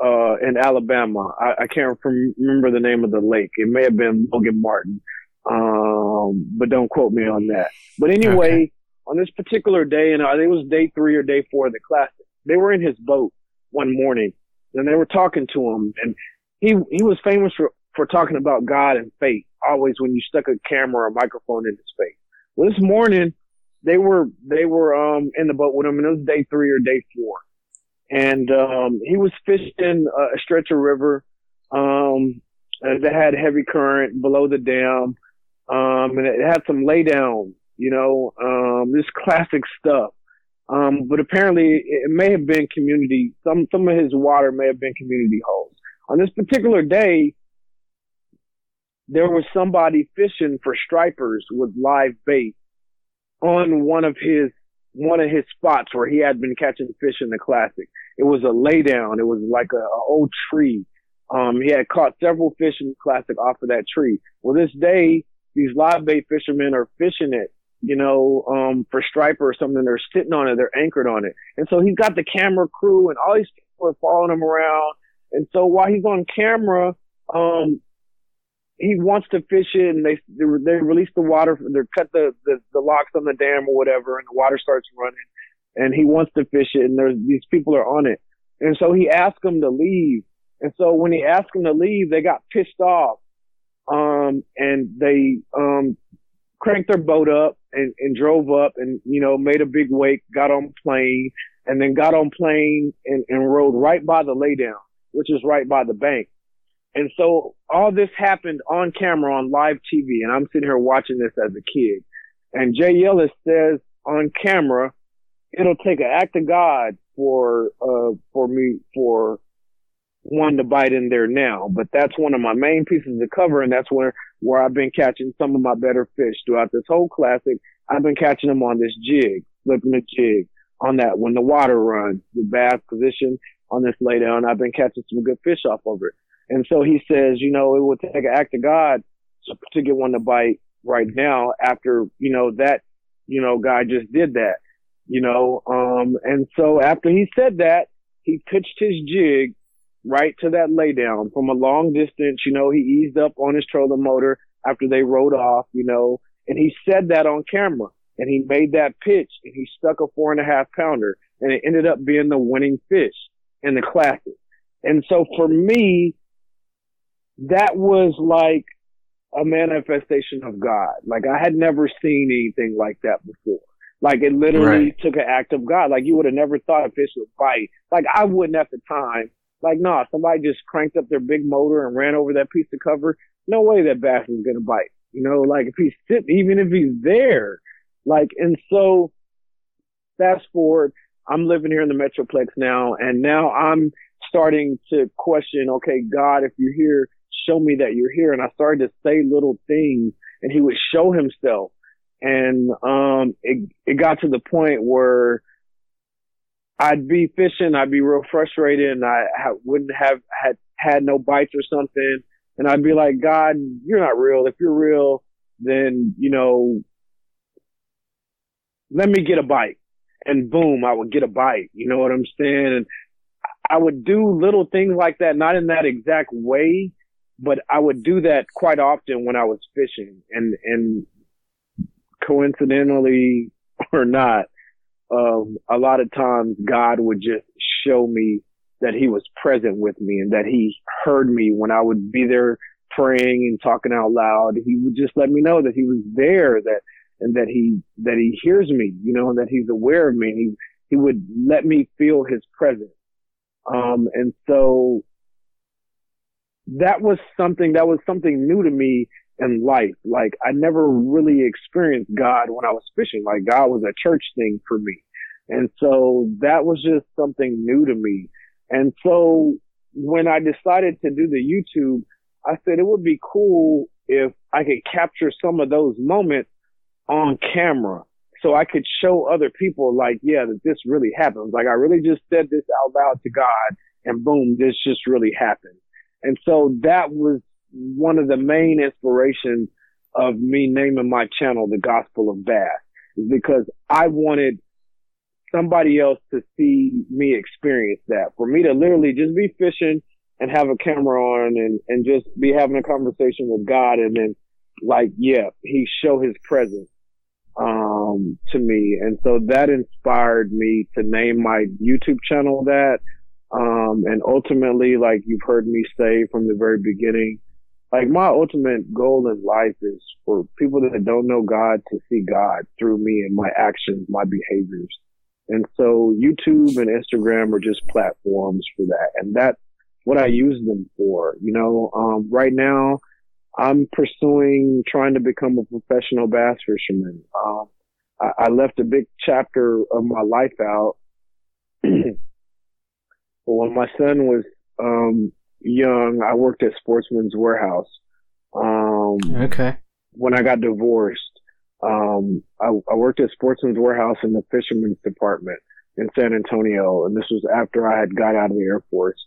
uh, in Alabama. I, I can't remember the name of the lake. It may have been Logan Martin. Um, but don't quote me on that. But anyway, okay. on this particular day, and I think it was day three or day four of the classic, they were in his boat one morning and they were talking to him and he, he was famous for, for talking about God and faith always when you stuck a camera or a microphone in his face. This morning they were, they were, um, in the boat with him and it was day three or day four and um, he was fishing a stretch of river, um, uh, that had heavy current below the dam. Um, and it had some laydown, you know, um, this classic stuff. Um, but apparently it may have been community, some, some of his water may have been community holes. On this particular day, there was somebody fishing for stripers with live bait on one of his one of his spots where he had been catching fish in the classic. It was a laydown. It was like a, a old tree. Um, he had caught several fish in the classic off of that tree. Well, this day, these live bait fishermen are fishing it, you know, um, for striper or something. They're sitting on it. They're anchored on it. And so he's got the camera crew and all these people are following him around. And so while he's on camera, um, he wants to fish it and they they release the water they cut the, the the locks on the dam or whatever and the water starts running and he wants to fish it and there's these people are on it. And so he asked them to leave. And so when he asked them to leave they got pissed off um and they um cranked their boat up and, and drove up and you know made a big wake got on plane and then got on plane and, and rode right by the laydown which is right by the bank and so all this happened on camera on live TV, and I'm sitting here watching this as a kid. And Jay Yelas says on camera, it'll take an act of God for uh for me for one to bite in there now. But that's one of my main pieces of cover, and that's where where I've been catching some of my better fish throughout this whole classic. I've been catching them on this jig, flipping the jig on that when the water runs, the bass position on this laydown. I've been catching some good fish off of it. And so he says, you know, it would take an act of God to get one to bite right now after, you know, that, you know, guy just did that, you know, um, and so after he said that, he pitched his jig right to that laydown from a long distance. You know, he eased up on his trolling motor after they rode off, you know, and he said that on camera and he made that pitch and he stuck a four and a half pounder and it ended up being the winning fish in the classic. And so for me, that was like a manifestation of God. Like I had never seen anything like that before. Like it literally right. took an act of God. Like you would have never thought a fish would bite. Like I wouldn't at the time. Like no, nah, somebody just cranked up their big motor and ran over that piece of cover. No way that bass is gonna bite. You know, like if he's sitting, even if he's there, like and so fast forward, I'm living here in the Metroplex now, and now I'm starting to question. Okay, God, if you're here, show me that you're here. And I started to say little things and he would show himself. And, um, it, it got to the point where I'd be fishing, I'd be real frustrated and I ha- wouldn't have had, had no bites or something. And I'd be like, God, you're not real. If you're real, then, you know, let me get a bite. And boom, I would get a bite. You know what I'm saying? And I would do little things like that, not in that exact way, but I would do that quite often when I was fishing and, and coincidentally or not, um, a lot of times God would just show me that he was present with me and that he heard me when I would be there praying and talking out loud. He would just let me know that he was there, that, and that he, that he hears me, you know, and that he's aware of me. He, he would let me feel his presence. Um, and so that was something that was something new to me in life. Like I never really experienced God when I was fishing. Like God was a church thing for me. And so that was just something new to me. And so when I decided to do the YouTube, I said it would be cool if I could capture some of those moments on camera so I could show other people like, yeah, that this really happens. Like I really just said this out loud to God and boom, this just really happened. And so that was one of the main inspirations of me naming my channel the Gospel of Bass because I wanted somebody else to see me experience that. For me to literally just be fishing and have a camera on and, and just be having a conversation with God and then like, yeah, he show his presence, um, to me. And so that inspired me to name my YouTube channel that. Um, and ultimately, like you've heard me say from the very beginning, like my ultimate goal in life is for people that don't know God to see God through me and my actions, my behaviors. And so YouTube and Instagram are just platforms for that. And that's what I use them for. You know, um, right now I'm pursuing trying to become a professional bass fisherman. Um, I, I left a big chapter of my life out when my son was um, young. I worked at Sportsman's Warehouse. Um, Okay. when I got divorced, um, I, I worked at Sportsman's Warehouse in the fisherman's department in San Antonio, and this was after I had got out of the Air Force.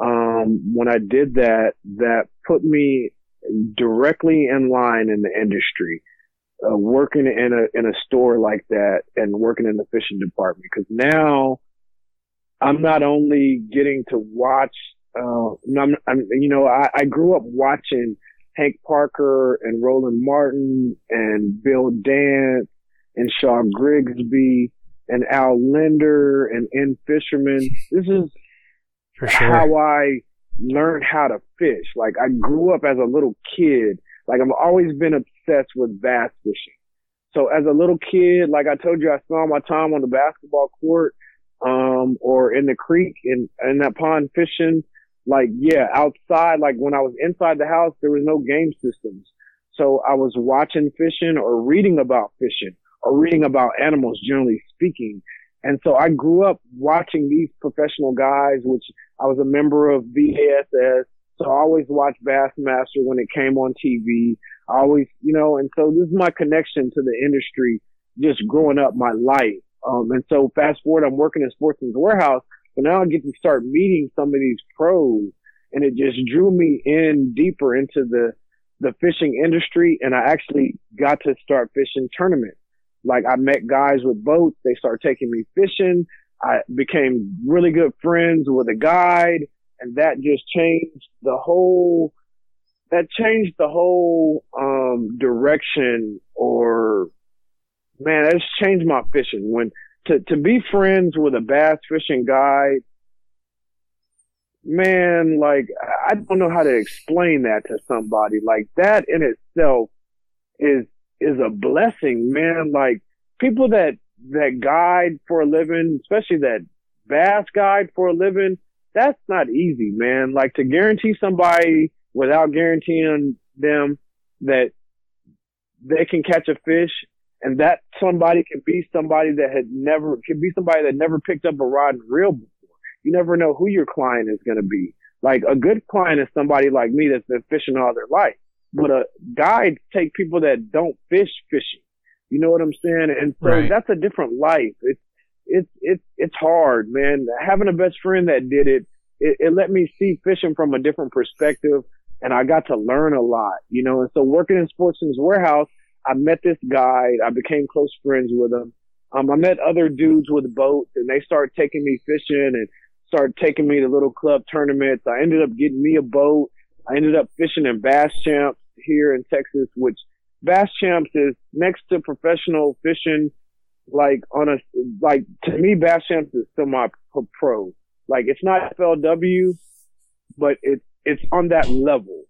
Um, when I did that, that put me directly in line in the industry, uh, working in a in a store like that and working in the fishing department. Because now I'm not only getting to watch, uh, I'm, I'm you know, I, I grew up watching Hank Parker and Roland Martin and Bill Dance and Shaw Grigsby and Al Lindner and In-Fisherman. This is For sure. how I learned how to fish. Like I grew up as a little kid. Like I've always been obsessed with bass fishing. So as a little kid, like I told you, I spent my time on the basketball court, um, or in the creek in, in that pond fishing. Like, yeah, outside, like when I was inside the house, there was no game systems. So I was watching fishing or reading about fishing or reading about animals, generally speaking. And so I grew up watching these professional guys, which I was a member of BASS. So I always watched Bassmaster when it came on TV. I always, you know, and so this is my connection to the industry just growing up my life. Um, and so fast forward, I'm working in Sportsman's Warehouse, but now I get to start meeting some of these pros and it just drew me in deeper into the, the fishing industry. And I actually got to start fishing tournaments. Like I met guys with boats. They started taking me fishing. I became really good friends with a guide and that just changed the whole, that changed the whole, um, direction or man, it's changed my fishing when to, to be friends with a bass fishing guy, Man, like, I don't know how to explain that to somebody. Like that in itself is, is a blessing, man. Like people that, that guide for a living, especially that bass guide for a living, that's not easy, man. Like to guarantee somebody without guaranteeing them that they can catch a fish and that somebody can be somebody that had never, can be somebody that never picked up a rod and reel before. You never know who your client is going to be. Like a good client is somebody like me that's been fishing all their life, but a guide take people that don't fish fishing. You know what I'm saying? And so Right. that's a different life. It's, it's, it's, it's hard, man. Having a best friend that did it, it, it let me see fishing from a different perspective and I got to learn a lot, you know, and so working in Sportsman's Warehouse, I met this guide. I became close friends with him. Um, I met other dudes with boats and they started taking me fishing and started taking me to little club tournaments. I ended up getting me a boat. I ended up fishing in Bass Champs here in Texas, which Bass Champs is next to professional fishing. Like on a, like to me, Bass Champs is still my pro. Like it's not FLW, but it's, it's on that level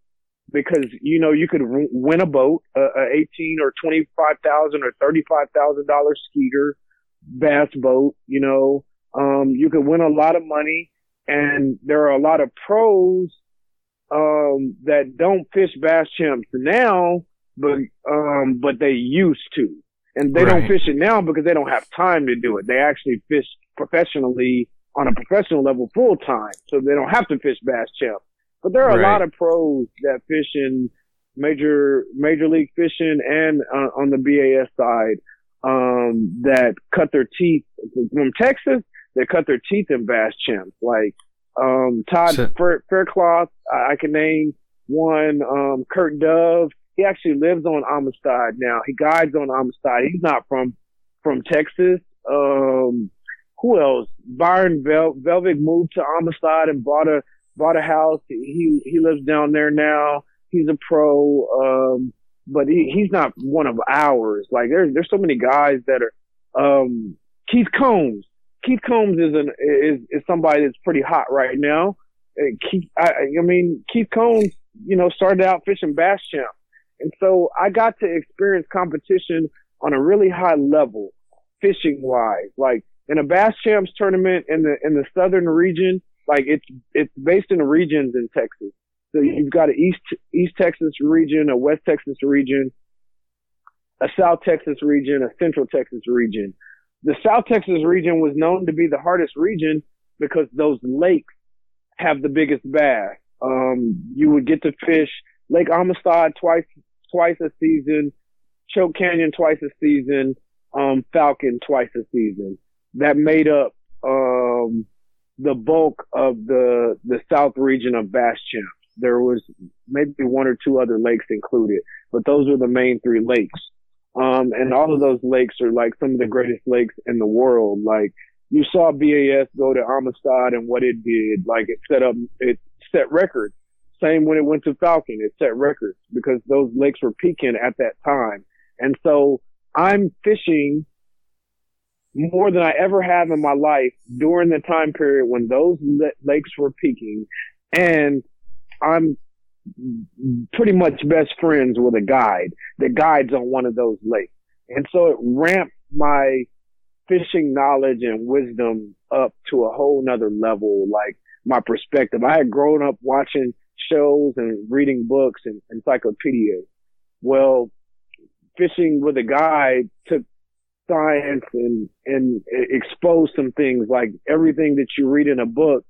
because you know you could w- win a boat, a, a eighteen or twenty five thousand or thirty five thousand dollar skeeter bass boat. You know, um, you could win a lot of money, and there are a lot of pros um, that don't fish bass champs now, but um, but they used to, and they don't fish it now because they don't have time to do it. They actually fish professionally on a professional level full time, so they don't have to fish bass champs. But there are Right. a lot of pros that fish in major major league fishing and uh, on the BASS side um, that cut their teeth from Texas. They cut their teeth in bass champs, like um, Todd So- Fair, Faircloth. I, I can name one. Um, Kurt Dove. He actually lives on Amistad now. He guides on Amistad. He's not from from Texas. Um, who else? Byron Vel- Velvick moved to Amistad and bought a bought a house. He he lives down there now. He's a pro, um, but he he's not one of ours. Like there's there's so many guys that are. Um, Keith Combs. Keith Combs is an is is somebody that's pretty hot right now. Uh, Keith, I, I mean Keith Combs, you know, started out fishing bass champ, and so I got to experience competition on a really high level, fishing wise. Like in a bass champs tournament in the in the southern region, like it's it's based in regions in Texas. So you've got an East East Texas region, a West Texas region, a South Texas region, a Central Texas region. The South Texas region was known to be the hardest region because those lakes have the biggest bass. Um, you would get to fish Lake Amistad twice twice a season, Choke Canyon twice a season, um, Falcon twice a season. That made up um, the bulk of the the south region of Champs. There was maybe one or two other lakes included, but those were the main three lakes. Um, and all of those lakes are like some of the greatest lakes in the world. Like you saw BASS go to Amistad and what it did, like it set up, it set records. Same when it went to Falcon, it set records because those lakes were peaking at that time. And so I'm fishing more than I ever have in my life during the time period when those lakes were peaking. And I'm pretty much best friends with a guide that guides on one of those lakes. And so it ramped my fishing knowledge and wisdom up to a whole nother level, like my perspective. I had grown up watching shows and reading books and encyclopedias. Well, fishing with a guide took science and, and exposed some things like everything that you read in a book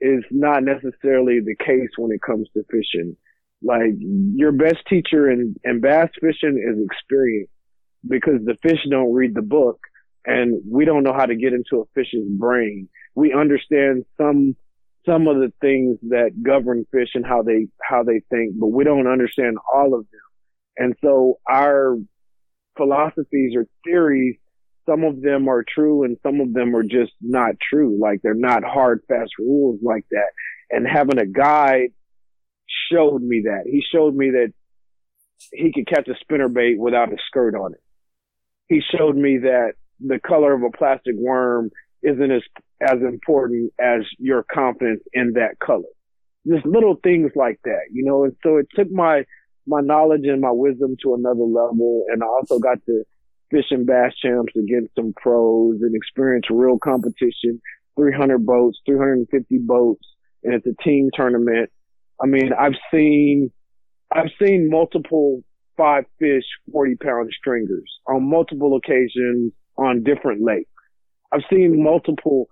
is not necessarily the case when it comes to fishing. Like your best teacher in, in bass fishing is experience because the fish don't read the book and we don't know how to get into a fish's brain. We understand some, some of the things that govern fish and how they, how they think, but we don't understand all of them. And so our philosophies or theories some of them are true and some of them are just not true. Like they're not hard, fast rules like that. And having a guide showed me that. He showed me that he could catch a spinner bait without a skirt on it. He showed me that the color of a plastic worm isn't as, as important as your confidence in that color. Just little things like that, you know, and so it took my, my knowledge and my wisdom to another level. And I also got to fish and bass champs against some pros and experience real competition, 300 boats, 350 boats, and it's a team tournament. I mean, I've seen, I've seen multiple five fish, 40 pound stringers on multiple occasions on different lakes. I've seen multiple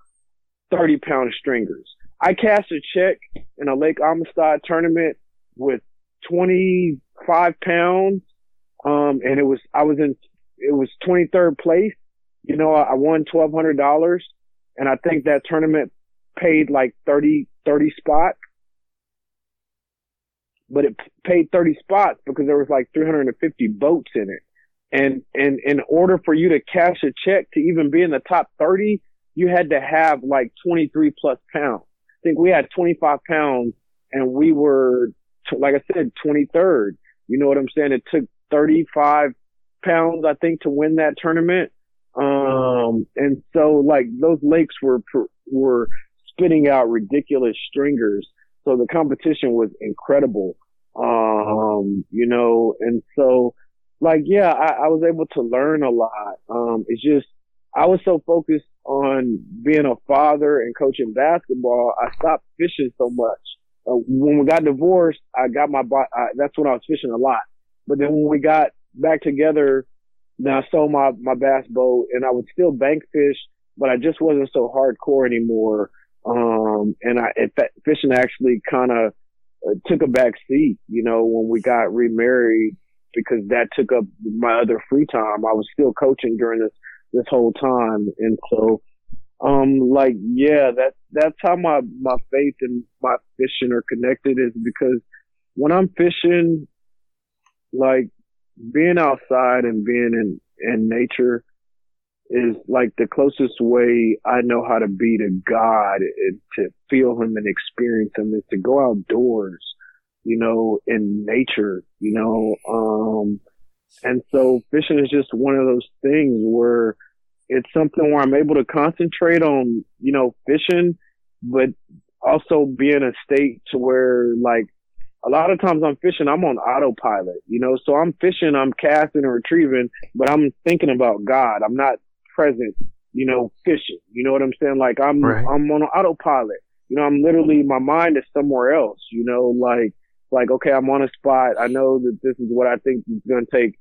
30 pound stringers. I cast a check in a Lake Amistad tournament with 25 pounds. Um, and it was, I was in it was 23rd place. You know, I won $1,200 and I think that tournament paid like 30, 30 spots. But it paid 30 spots because there was like 350 boats in it. And, and in order for you to cash a check to even be in the top 30, you had to have like 23 plus pounds. I think we had 25 pounds and we were, like I said, 23rd. You know what I'm saying? It took 35 pounds, I think, to win that tournament. Um, and so like those lakes were, were spitting out ridiculous stringers. So the competition was incredible. Um, you know, and so like, yeah, I, I was able to learn a lot. Um, it's just, I was so focused on being a father and coaching basketball. I stopped fishing so much. Uh, when we got divorced, I got my, I, that's when I was fishing a lot. But then when we got back together. Then I sold my, my bass boat and I would still bank fish, but I just wasn't so hardcore anymore. Um, and I, fishing actually kind of uh, took a back seat, you know, when we got remarried because that took up my other free time. I was still coaching during this, this whole time. And so, um, like, yeah, that, that's how my, my faith and my fishing are connected is because when I'm fishing, like, being outside and being in, in nature is like the closest way I know how to be to God and to feel him and experience him is to go outdoors, you know, in nature, you know, um, and so fishing is just one of those things where it's something where I'm able to concentrate on, you know, fishing, but also be in a state to where like a lot of times I'm fishing, I'm on autopilot, you know, so I'm fishing, I'm casting and retrieving, but I'm thinking about God. I'm not present, you know, fishing. You know what I'm saying? Like I'm, right. I'm on autopilot you know, I'm literally, my mind is somewhere else, you know, like, like, okay, I'm on a spot. I know that this is what I think it's going to take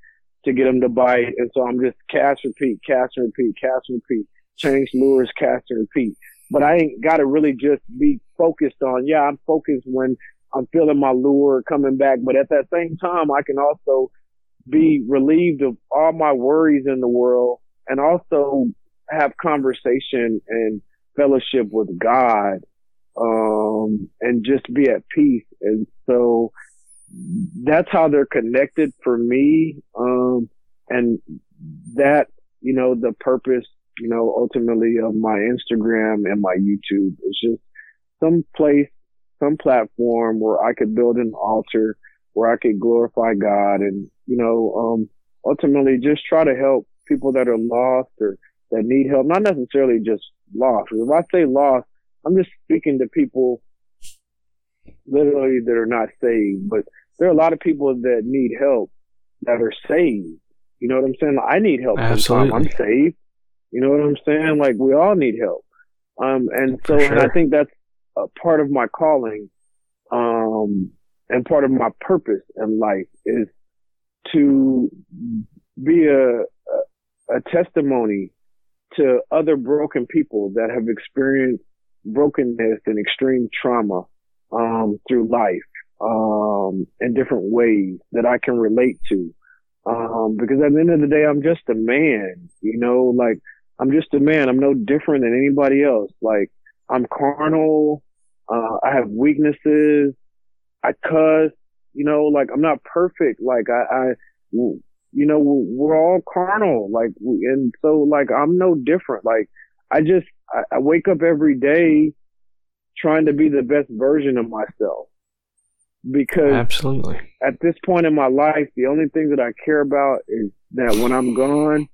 to get them to bite. And so I'm just cast, repeat, cast, repeat, cast, repeat, change lures, cast and repeat. But I ain't got to really just be focused on, yeah, I'm focused when I'm feeling my lure coming back. But at that same time, I can also be relieved of all my worries in the world and also have conversation and fellowship with God, um, and just be at peace. And so that's how they're connected for me. Um, and that, you know, the purpose, you know, ultimately of my Instagram and my YouTube is just some place, some platform where I could build an altar where I could glorify God and, you know, um, ultimately just try to help people that are lost or that need help, not necessarily just lost. If I say lost, I'm just speaking to people literally that are not saved, but there are a lot of people that need help that are saved. You know what I'm saying? I need help. Absolutely. I'm saved. You know what I'm saying? Like we all need help. Um, and so, sure. and I think that's a part of my calling, um, and part of my purpose in life is to be a, a, a testimony to other broken people that have experienced brokenness and extreme trauma um, through life um, in different ways that I can relate to. Um, because at the end of the day, I'm just a man, you know, like I'm just a man. I'm no different than anybody else. Like I'm carnal. Uh, I have weaknesses. I cuss, you know, like I'm not perfect. Like I, I you know, we're all carnal. Like, and so like I'm no different. Like I just, I, I wake up every day trying to be the best version of myself because absolutely at this point in my life, the only thing that I care about is that when I'm gone,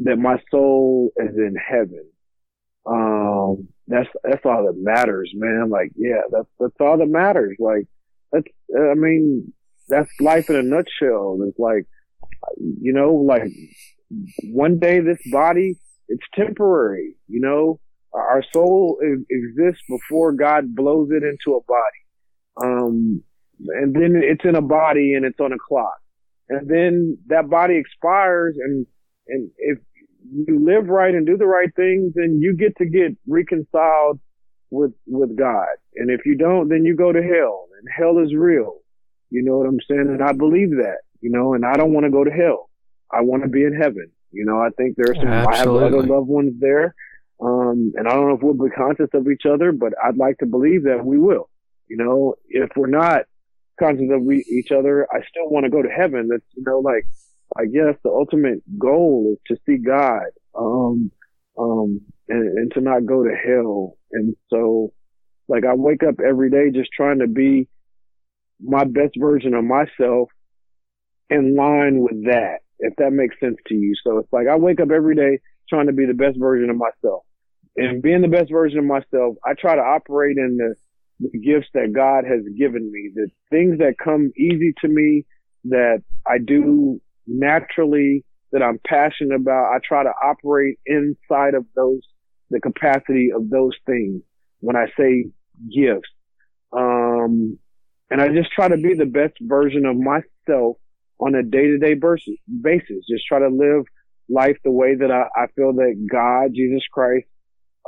that my soul is in heaven. Um, that's, that's all that matters, man. Like, yeah, that's, that's all that matters. Like, that's, I mean, that's life in a nutshell. It's like, you know, like one day this body, it's temporary, you know, our soul exists before God blows it into a body. Um, and then it's in a body and it's on a clock. And then that body expires and, and if you live right and do the right things, then you get to get reconciled with, with God. And if you don't, then you go to hell and hell is real. You know what I'm saying? And I believe that, you know, and I don't want to go to hell. I want to be in heaven. You know, I think there's some, I have other loved ones there. Um, and I don't know if we'll be conscious of each other, but I'd like to believe that we will. You know, if we're not conscious of we, each other, I still want to go to heaven. That's, you know, like, I guess the ultimate goal is to see God, um, um, and, and to not go to hell. And so, like, I wake up every day just trying to be my best version of myself in line with that, if that makes sense to you. So it's like I wake up every day trying to be the best version of myself. And being the best version of myself, I try to operate in the, the gifts that God has given me, the things that come easy to me, that I do naturally, that I'm passionate about. I try to operate inside of those, the capacity of those things when I say gifts. Um, and I just try to be the best version of myself on a day to day basis. Just try to live life the way that I, I feel that God, Jesus Christ,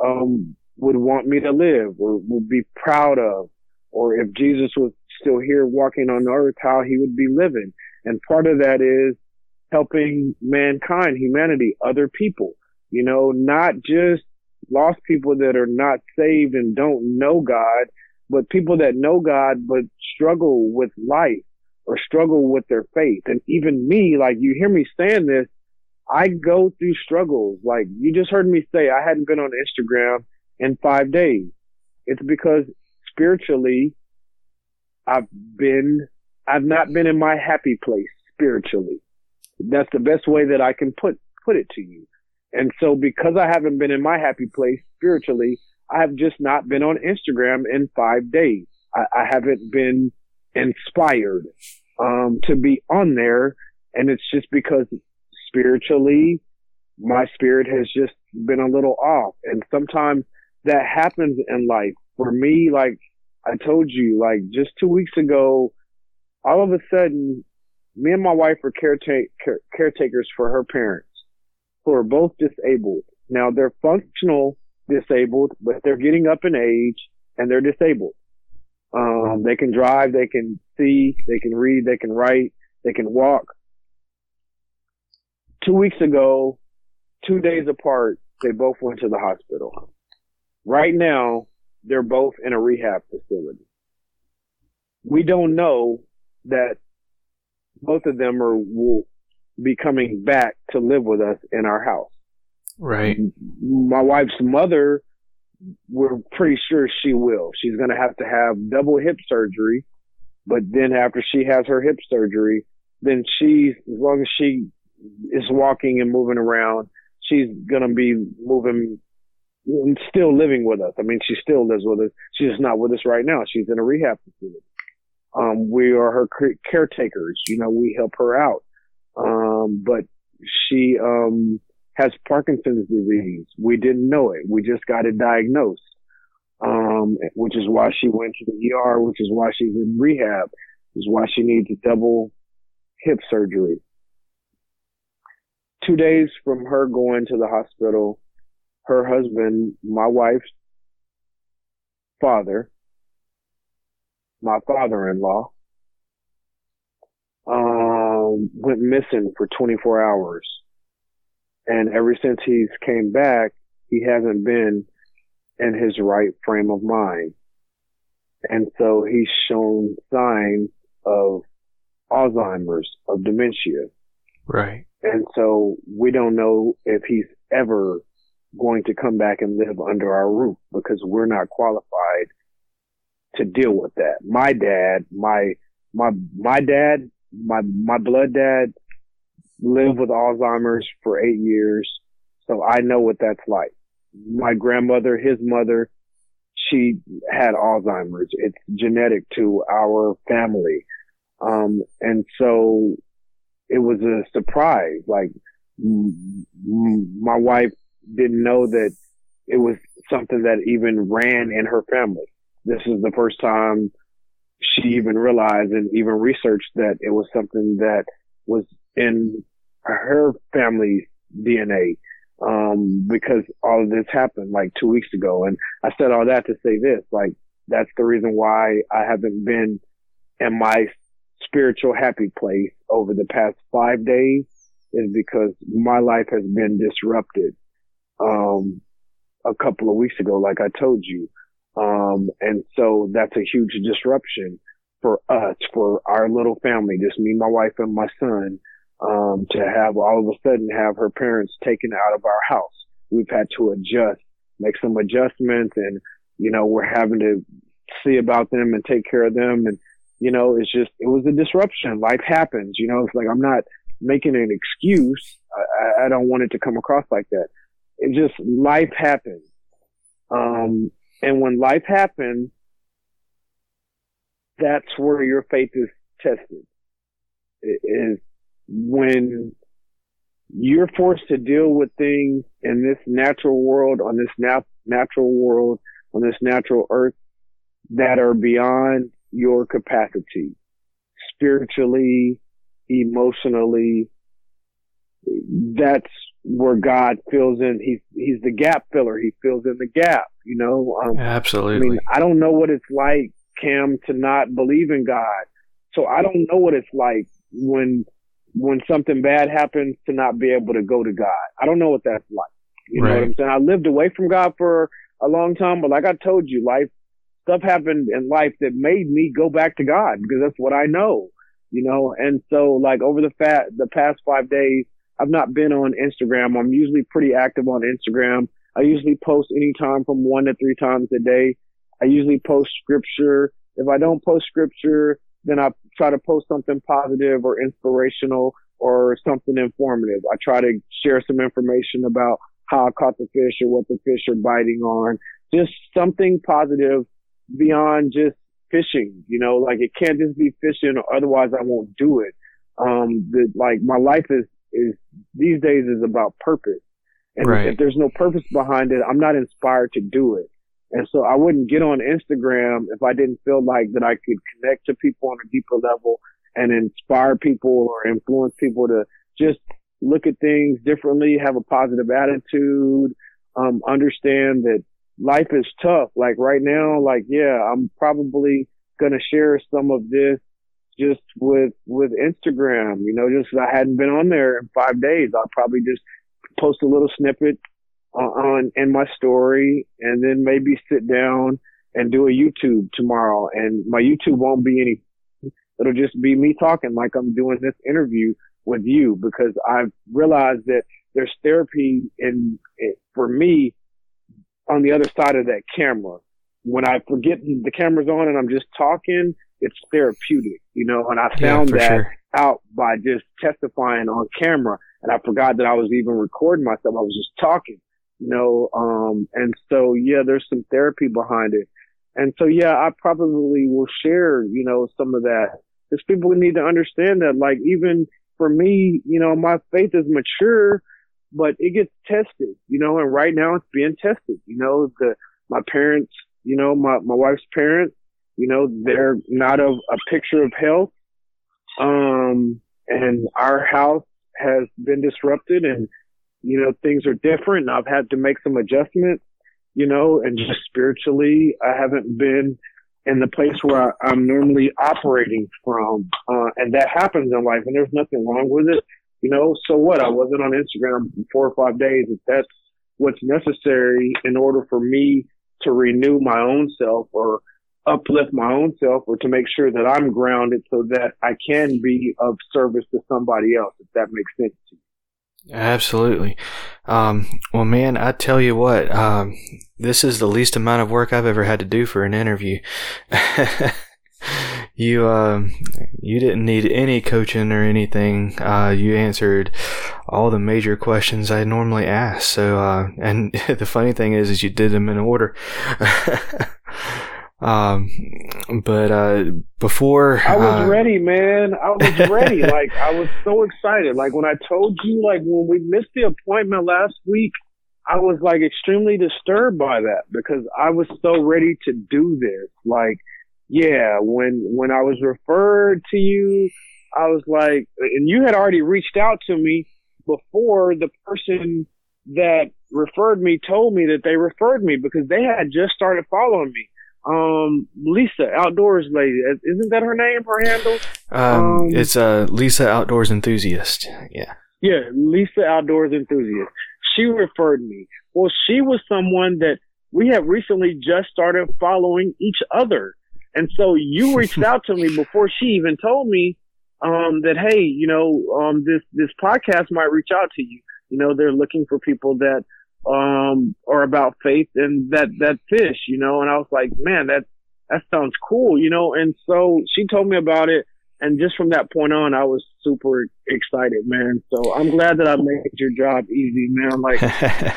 um, would want me to live or would be proud of. Or if Jesus was still here walking on earth, how he would be living. And part of that is helping mankind, humanity, other people, you know, not just lost people that are not saved and don't know God, but people that know God but struggle with life or struggle with their faith. And even me, like you hear me saying this, I go through struggles. Like you just heard me say, I hadn't been on Instagram in five days. It's because spiritually, I've been, I've not been in my happy place spiritually. That's the best way that I can put, put it to you. And so because I haven't been in my happy place spiritually, I have just not been on Instagram in five days. I, I haven't been inspired, um, to be on there. And it's just because spiritually, my spirit has just been a little off. And sometimes that happens in life. for me, like I told you, like just two weeks ago, all of a sudden, me and my wife were caretake, care, caretakers for her parents who are both disabled. Now they're functional disabled, but they're getting up in age and they're disabled. Um, they can drive, they can see, they can read, they can write, they can walk. Two weeks ago, two days apart, they both went to the hospital. Right now, they're both in a rehab facility. We don't know that both of them are will be coming back to live with us in our house. Right. My wife's mother, we're pretty sure she will. She's going to have to have double hip surgery, but then after she has her hip surgery, then she, as long as she is walking and moving around, she's to be moving still living with us. I mean, she still lives with us. She's just not with us right now. She's in a rehab facility. Um, we are her caretakers. You know, we help her out. Um, but she, um, has Parkinson's disease. We didn't know it. We just got it diagnosed. Um, which is why she went to the ER, which is why she's in rehab, is why she needs double hip surgery. Two days from her going to the hospital, her husband, my wife's father, my father-in-law, um, went missing for 24 hours. And ever since he's came back, he hasn't been in his right frame of mind. And so he's shown signs of Alzheimer's, of dementia. Right. And so we don't know if he's ever going to come back and live under our roof because we're not qualified to deal with that. My dad, my, my, my dad, my, my blood dad lived with Alzheimer's for eight years. So I know what that's like. My grandmother, his mother, she had Alzheimer's. It's genetic to our family. Um, and so it was a surprise. Like m- m- my wife didn't know that it was something that even ran in her family. This is the first time she even realized and even researched that it was something that was in her family's DNA. Um, because all of this happened like two weeks ago. And I said all that to say this, like, that's the reason why I haven't been in my spiritual happy place over the past five days is because my life has been disrupted um, a couple of weeks ago, like I told you. Um, and so that's a huge disruption for us, for our little family, just me, my wife, and my son, um, to have all of a sudden have her parents taken out of our house. We've had to adjust, make some adjustments, and you know we're having to see about them and take care of them. And you know, it's just it was a disruption. Life happens. You know, it's like I'm not making an excuse. I, I don't want it to come across like that it just life happens. Um, and when life happens, that's where your faith is tested. It is when you're forced to deal with things in this natural world, on this nat- natural world, on this natural earth that are beyond your capacity, spiritually, emotionally. That's where God fills in. He's he's the gap filler. He fills in the gap. You know. Um, Absolutely. I mean, I don't know what it's like, Cam, to not believe in God. So I don't know what it's like when when something bad happens to not be able to go to God. I don't know what that's like. You right. know what I'm saying? I lived away from God for a long time, but like I told you, life stuff happened in life that made me go back to God because that's what I know. You know, and so like over the fat the past five days, I've not been on Instagram. I'm usually pretty active on Instagram. I usually post anytime from one to three times a day. I usually post scripture. If I don't post scripture, then I try to post something positive or inspirational or something informative. I try to share some information about how I caught the fish or what the fish are biting on. Just something positive beyond just fishing, you know, like it can't just be fishing or otherwise I won't do it. Um, the, like my life is is these days is about purpose. And right. if there's no purpose behind it, I'm not inspired to do it. And so I wouldn't get on Instagram if I didn't feel like that I could connect to people on a deeper level and inspire people or influence people to just look at things differently, have a positive attitude, um, understand that life is tough. Like right now, like, yeah, I'm probably going to share some of this just with, with Instagram, you know, just I hadn't been on there in five days. I'll probably just post a little snippet uh, on in my story and then maybe sit down and do a YouTube tomorrow. And my YouTube won't be any, it'll just be me talking like I'm doing this interview with you because I've realized that there's therapy in, in for me on the other side of that camera. When I forget the camera's on and I'm just talking, it's therapeutic, you know, and I found yeah, that sure. out by just testifying on camera and I forgot that I was even recording myself. I was just talking you know, um, and so yeah, there's some therapy behind it. And so yeah, I probably will share, you know, some of that because people need to understand that like even for me, you know, my faith is mature, but it gets tested, you know, and right now it's being tested, you know, the, my parents, you know, my, my wife's parents, you know, they're not of a picture of health. Um, and our house has been disrupted and you know, things are different. I've had to make some adjustments, you know, and just spiritually, I haven't been in the place where I, am normally operating from. Uh, and that happens in life and there's nothing wrong with it. You know, so what? I wasn't on Instagram four or five days. If that's what's necessary in order for me to renew my own self or uplift my own self or to make sure that I'm grounded so that I can be of service to somebody else, if that makes sense to you. Absolutely. Um, well, man, I tell you what, um, this is the least amount of work I've ever had to do for an interview. you, um, you didn't need any coaching or anything. Uh, you answered all the major questions I normally ask. So, uh, and the funny thing is, is you did them in order. Um, but uh, before I was uh, ready, man. I was ready. like I was so excited. Like when I told you, like when we missed the appointment last week, I was like extremely disturbed by that because I was so ready to do this. Like, yeah, when when I was referred to you, I was like, and you had already reached out to me before the person that referred me told me that they referred me because they had just started following me um Lisa Outdoors Lady. Isn't that her name? Her handle? Um, um it's uh Lisa Outdoors Enthusiast. Yeah. Yeah, Lisa Outdoors Enthusiast. She referred me. Well, she was someone that we have recently just started following each other. And so you reached out to me before she even told me um that hey, you know, um this this podcast might reach out to you. You know, they're looking for people that um, or about faith and that, that fish, you know, and I was like, man, that, that sounds cool, you know, and so she told me about it. And just from that point on, I was super excited, man. So I'm glad that I made your job easy, man. Like,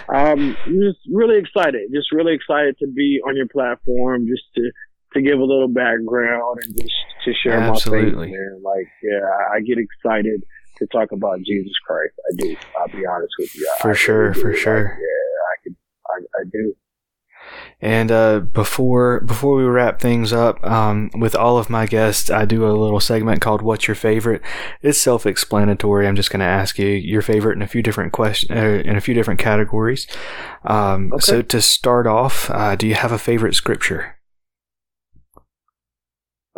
I'm just really excited, just really excited to be on your platform, just to, to give a little background and just to share Absolutely. my faith, man. Like, yeah, I get excited to talk about Jesus Christ. I do. I'll be honest with you. For I sure, for sure. Like, yeah, I could. I, I do. And uh, before before we wrap things up, um, with all of my guests, I do a little segment called "What's Your Favorite." It's self-explanatory. I'm just going to ask you your favorite in a few different questions uh, in a few different categories. Um, okay. So to start off, uh, do you have a favorite scripture?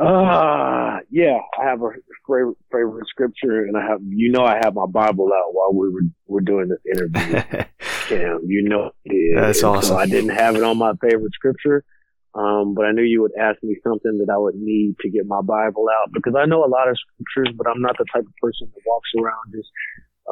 Uh, yeah, I have a favorite, favorite scripture, and I have, you know, I have my Bible out while we were we're doing this interview. Cam, you know, it that's awesome. So I didn't have it on my favorite scripture, um, but I knew you would ask me something that I would need to get my Bible out because I know a lot of scriptures, but I'm not the type of person that walks around just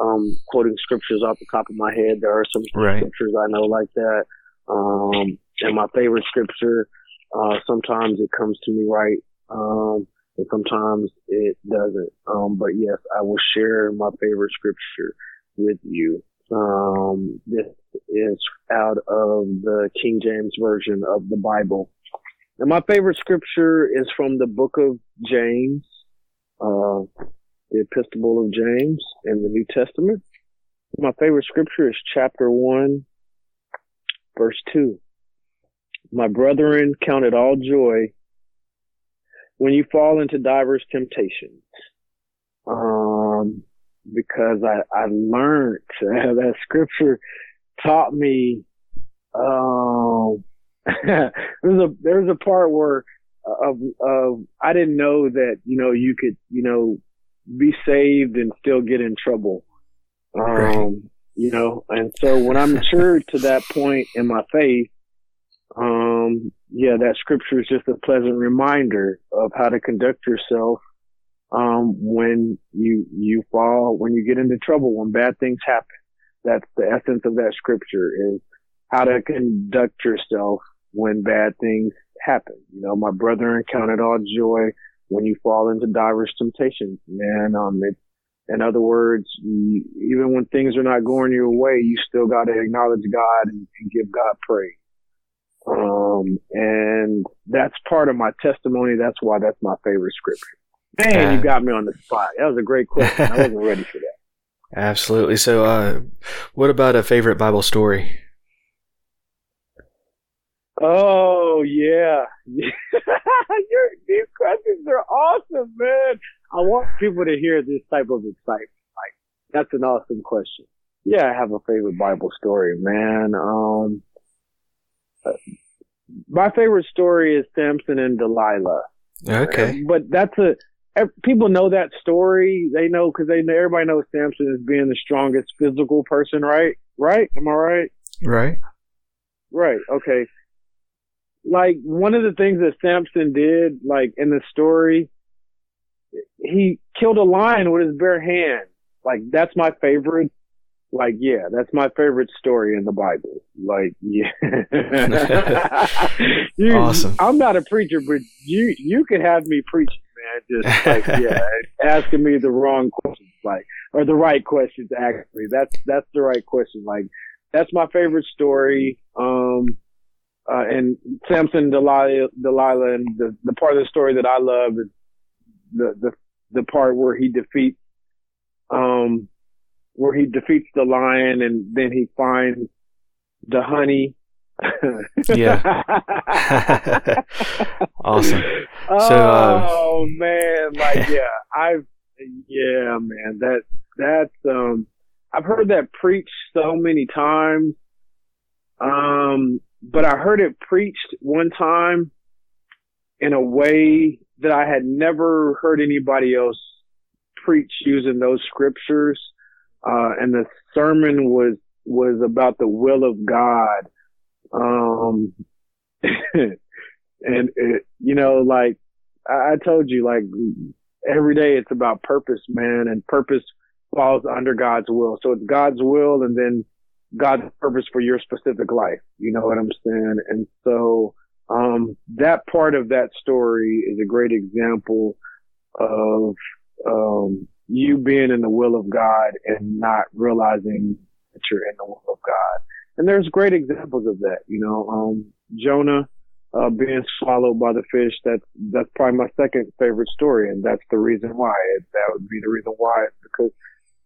um, quoting scriptures off the top of my head. There are some right. scriptures I know like that, um, and my favorite scripture. Uh, sometimes it comes to me right um, and sometimes it doesn't. Um, but yes, I will share my favorite scripture with you. Um, this is out of the King James version of the Bible. And my favorite scripture is from the book of James, uh, the Epistle of James in the New Testament. My favorite scripture is chapter one, verse two. My brethren, count it all joy when you fall into diverse temptations. Um, because I, I learned that scripture taught me, um, there's a, there's a part where, of, of, I didn't know that, you know, you could, you know, be saved and still get in trouble. Um, right. you know, and so when I matured to that point in my faith, um, yeah, that scripture is just a pleasant reminder of how to conduct yourself um, when you you fall, when you get into trouble, when bad things happen. That's the essence of that scripture is how to conduct yourself when bad things happen. You know, my brother counted all joy when you fall into diverse temptations. Man, um, it, in other words, you, even when things are not going your way, you still got to acknowledge God and, and give God praise. Um, and that's part of my testimony. That's why that's my favorite scripture. Man, uh, you got me on the spot. That was a great question. I wasn't ready for that. Absolutely. So, uh, what about a favorite Bible story? Oh yeah, your these questions are awesome, man. I want people to hear this type of excitement. Like that's an awesome question. Yeah, I have a favorite Bible story, man. Um, Uh, my favorite story is Samson and Delilah. Okay, but that's a people know that story. They know because they everybody knows Samson as being the strongest physical person, right? Right? Am I right? Right. Right. Okay. Like one of the things that Samson did, like in the story, he killed a lion with his bare hand. Like that's my favorite. Like yeah, that's my favorite story in the Bible. Like yeah. you, awesome. I'm not a preacher, but you you could have me preach man. Just like yeah, asking me the wrong questions, like or the right questions. Actually, that's that's the right question. Like that's my favorite story. Um, uh, and Samson, Delilah, Delilah, and the the part of the story that I love is the the the part where he defeats um where he defeats the lion and then he finds the honey yeah. awesome. So, uh, oh man, like yeah, I've yeah, man, that that's um, I've heard that preached so many times. Um, but I heard it preached one time in a way that I had never heard anybody else preach using those scriptures. Uh, and the sermon was was about the will of God um, and it, you know, like I, I told you, like every day it's about purpose, man, and purpose falls under God's will. So it's God's will and then God's purpose for your specific life. You know what I'm saying? And so, um, that part of that story is a great example of, um, you being in the will of God and not realizing that you're in the will of God. And there's great examples of that, you know, um, Jonah, uh, being swallowed by the fish. That's, that's probably my second favorite story. And that's the reason why it, that would be the reason why because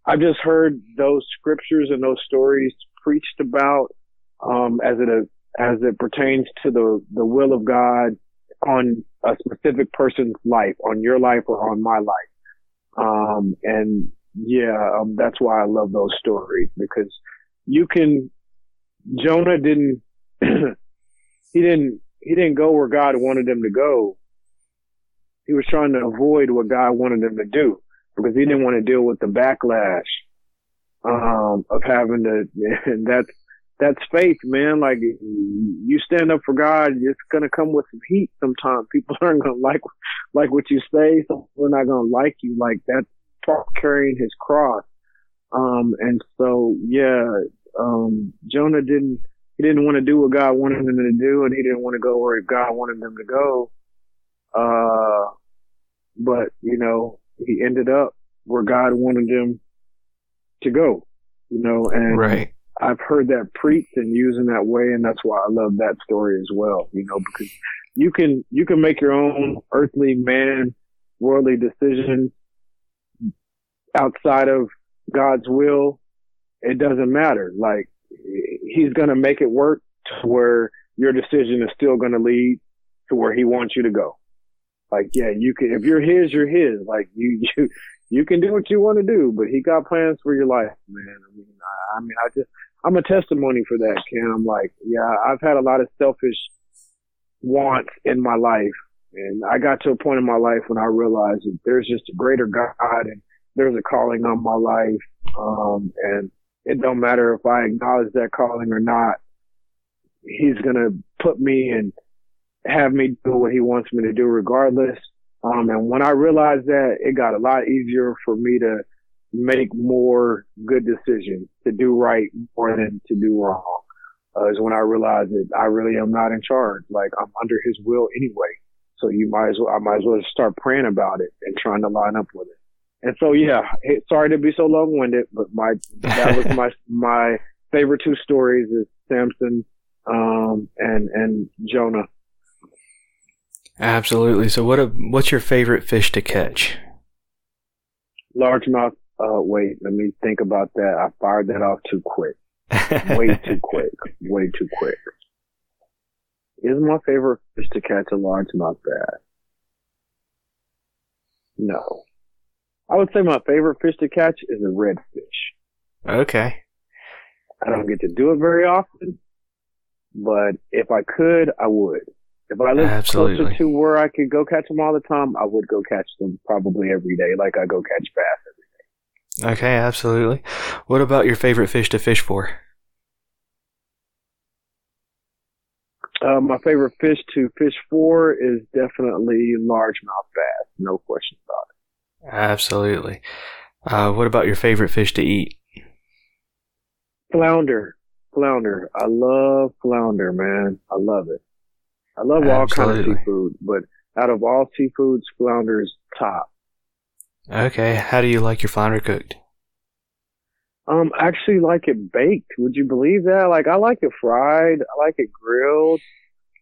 I've just heard those scriptures and those stories preached about, um, as it, as it pertains to the, the will of God on a specific person's life, on your life or on my life. Um, and yeah, um, that's why I love those stories because you can Jonah didn't he didn't he didn't go where God wanted him to go. He was trying to avoid what God wanted him to do because he didn't want to deal with the backlash um, of having to. And that's that's faith, man. Like you stand up for God, it's gonna come with some heat. Sometimes people aren't gonna like like what you say. People are not gonna like you. Like that's part carrying His cross. Um, and so yeah, um, Jonah didn't, he didn't want to do what God wanted him to do and he didn't want to go where God wanted him to go. Uh, but, you know, he ended up where God wanted him to go, you know, and right. I've heard that preached and used in that way. And that's why I love that story as well, you know, because you can, you can make your own earthly man, worldly decisions outside of God's will it doesn't matter. Like he's going to make it work to where your decision is still going to lead to where he wants you to go. Like, yeah, you can, if you're his, you're his. Like, you, you, you can do what you want to do, but he got plans for your life, man. I mean, I, mean, I just, I'm a testimony for that, Ken. I'm like, yeah, I've had a lot of selfish wants in my life. And I got to a point in my life when I realized that there's just a greater God and there's a calling on my life. Um, and it don't matter if I acknowledge that calling or not. He's going to put me and have me do what he wants me to do regardless. Um, and when I realized that, it got a lot easier for me to make more good decisions, to do right more than to do wrong. Uh, is when I realized that I really am not in charge. Like I'm under his will anyway. So you might as well, I might as well start praying about it and trying to line up with it. And so, yeah, sorry to be so long winded, but my, that was my, my favorite two stories is Samson, um, and, and Jonah. Absolutely. So what a, what's your favorite fish to catch? Largemouth. Uh, wait, let me think about that. I fired that off too quick. Way too quick. Way too quick. Is my favorite fish to catch a largemouth bass? No. I would say my favorite fish to catch is a redfish. Okay. I don't get to do it very often, but if I could, I would. If I lived Absolutely. closer to where I could go catch them all the time, I would go catch them probably every day, like I go catch bass. Okay, absolutely. What about your favorite fish to fish for? Uh, my favorite fish to fish for is definitely largemouth bass, no question about it. Absolutely. Uh, what about your favorite fish to eat? Flounder, flounder. I love flounder, man. I love it. I love all kind of seafood, but out of all seafoods, flounder is top. Okay, how do you like your flounder cooked? Um, I actually like it baked. Would you believe that? Like, I like it fried. I like it grilled.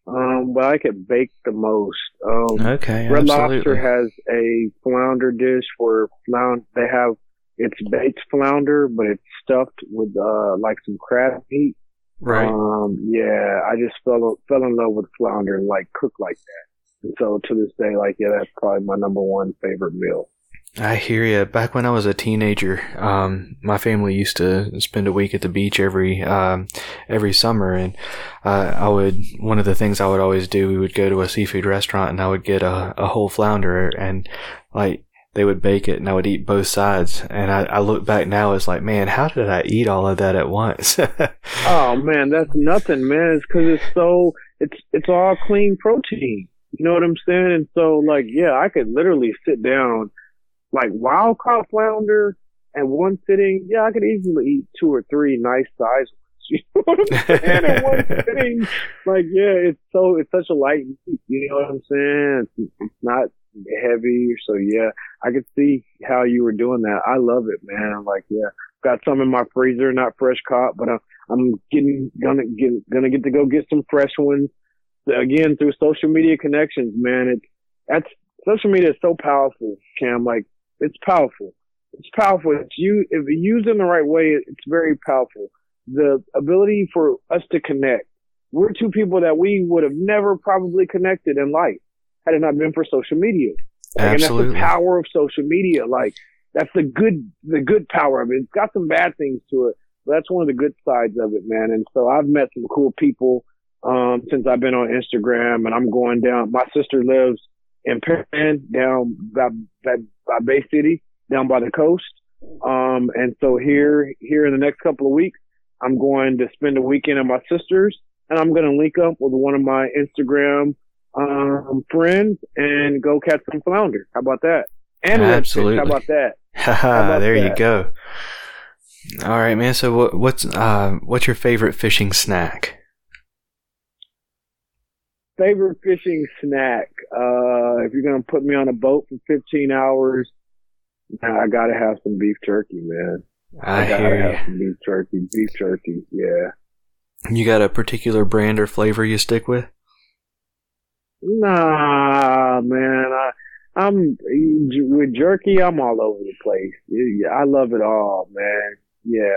Um, but I like it baked the most. Um, Okay, Red absolutely. Lobster has a flounder dish where flounder, they have, it's baked flounder, but it's stuffed with, uh, like some crab meat. right. Um, yeah, I just fell, fell in love with flounder and like cook like that. And so to this day, like, yeah, that's probably my number one favorite meal. I hear you. Back when I was a teenager, um, my family used to spend a week at the beach every um, every summer, and uh, I would one of the things I would always do. We would go to a seafood restaurant, and I would get a, a whole flounder, and like they would bake it, and I would eat both sides. And I, I look back now, it's like, man, how did I eat all of that at once? Oh man, that's nothing, man. It's cause it's so, it's, it's all clean protein. You know what I'm saying? And so like, yeah, I could literally sit down like wild caught flounder at one sitting. Yeah, I could easily eat two or three nice size ones. You know what I'm saying? At one sitting. Like, yeah, it's so, it's such a light meat. You know what I'm saying? It's, it's not heavy. So yeah, I could see how you were doing that. I love it, man. Like, yeah, got some in my freezer, not fresh caught, but I'm, I'm getting, gonna get, gonna get to go get some fresh ones again through social media connections, man. It's, that's, social media is so powerful, Cam. Like, it's powerful. It's powerful. It's you, if you use it in the right way, it's very powerful. The ability for us to connect. We're two people that we would have never probably connected in life had it not been for social media. Like, and that's the power of social media. Like, that's the good, the good power of it. It's got some bad things to it, but that's one of the good sides of it, man. And so I've met some cool people, um, since I've been on Instagram and I'm going down. My sister lives in Penn down by, by, by Bay City, down by the coast. Um, and so here, here in the next couple of weeks, I'm going to spend a weekend at my sister's and I'm going to link up with one of my Instagram, um, friends and go catch some flounder. How about that? And. Absolutely. How about that? Haha, about there you go. All right, man. So what, what's uh, what's your favorite fishing snack? Favorite fishing snack. Uh, if you're gonna put me on a boat for 15 hours, nah, I gotta have some beef jerky, man. I, gotta hear have some beef jerky. Beef jerky, yeah. you. You got a particular brand or flavor you stick with? Nah, man. I, I'm with jerky. I'm all over the place. I love it all, man. Yeah,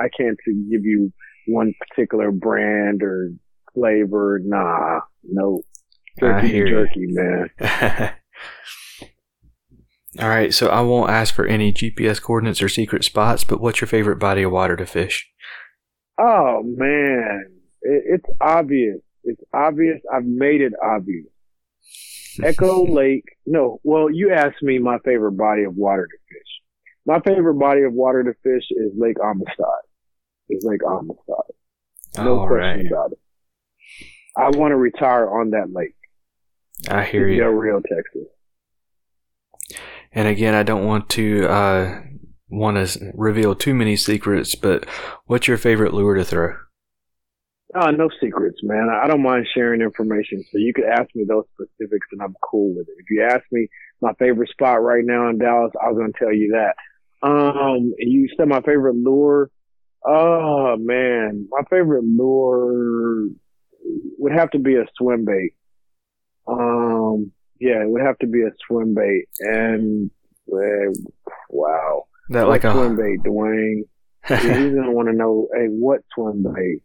I can't give you one particular brand or flavor, nah, no. I Jerky, jerky, man. All right, so I won't ask for any GPS coordinates or secret spots, but what's your favorite body of water to fish? Oh man, it, it's obvious. It's obvious. I've made it obvious. Echo Lake. No, well, you asked me my favorite body of water to fish. My favorite body of water to fish is Lake Amistad. Is Lake Amistad. No All question right, about it. I want to retire on that lake. I hear in Del you. Rio, Texas. And again, I don't want to uh, want to reveal too many secrets, but what's your favorite lure to throw? Oh, no secrets, man. I don't mind sharing information. So you could ask me those specifics and I'm cool with it. If you ask me my favorite spot right now in Dallas, I was going to tell you that. Um, you said my favorite lure. Oh man, my favorite lure would have to be a swim bait. Um, yeah, it would have to be a swim bait. And uh, wow, That what like swim a bait, Dwayne? Yeah, he's gonna want to know, hey, what swim bait?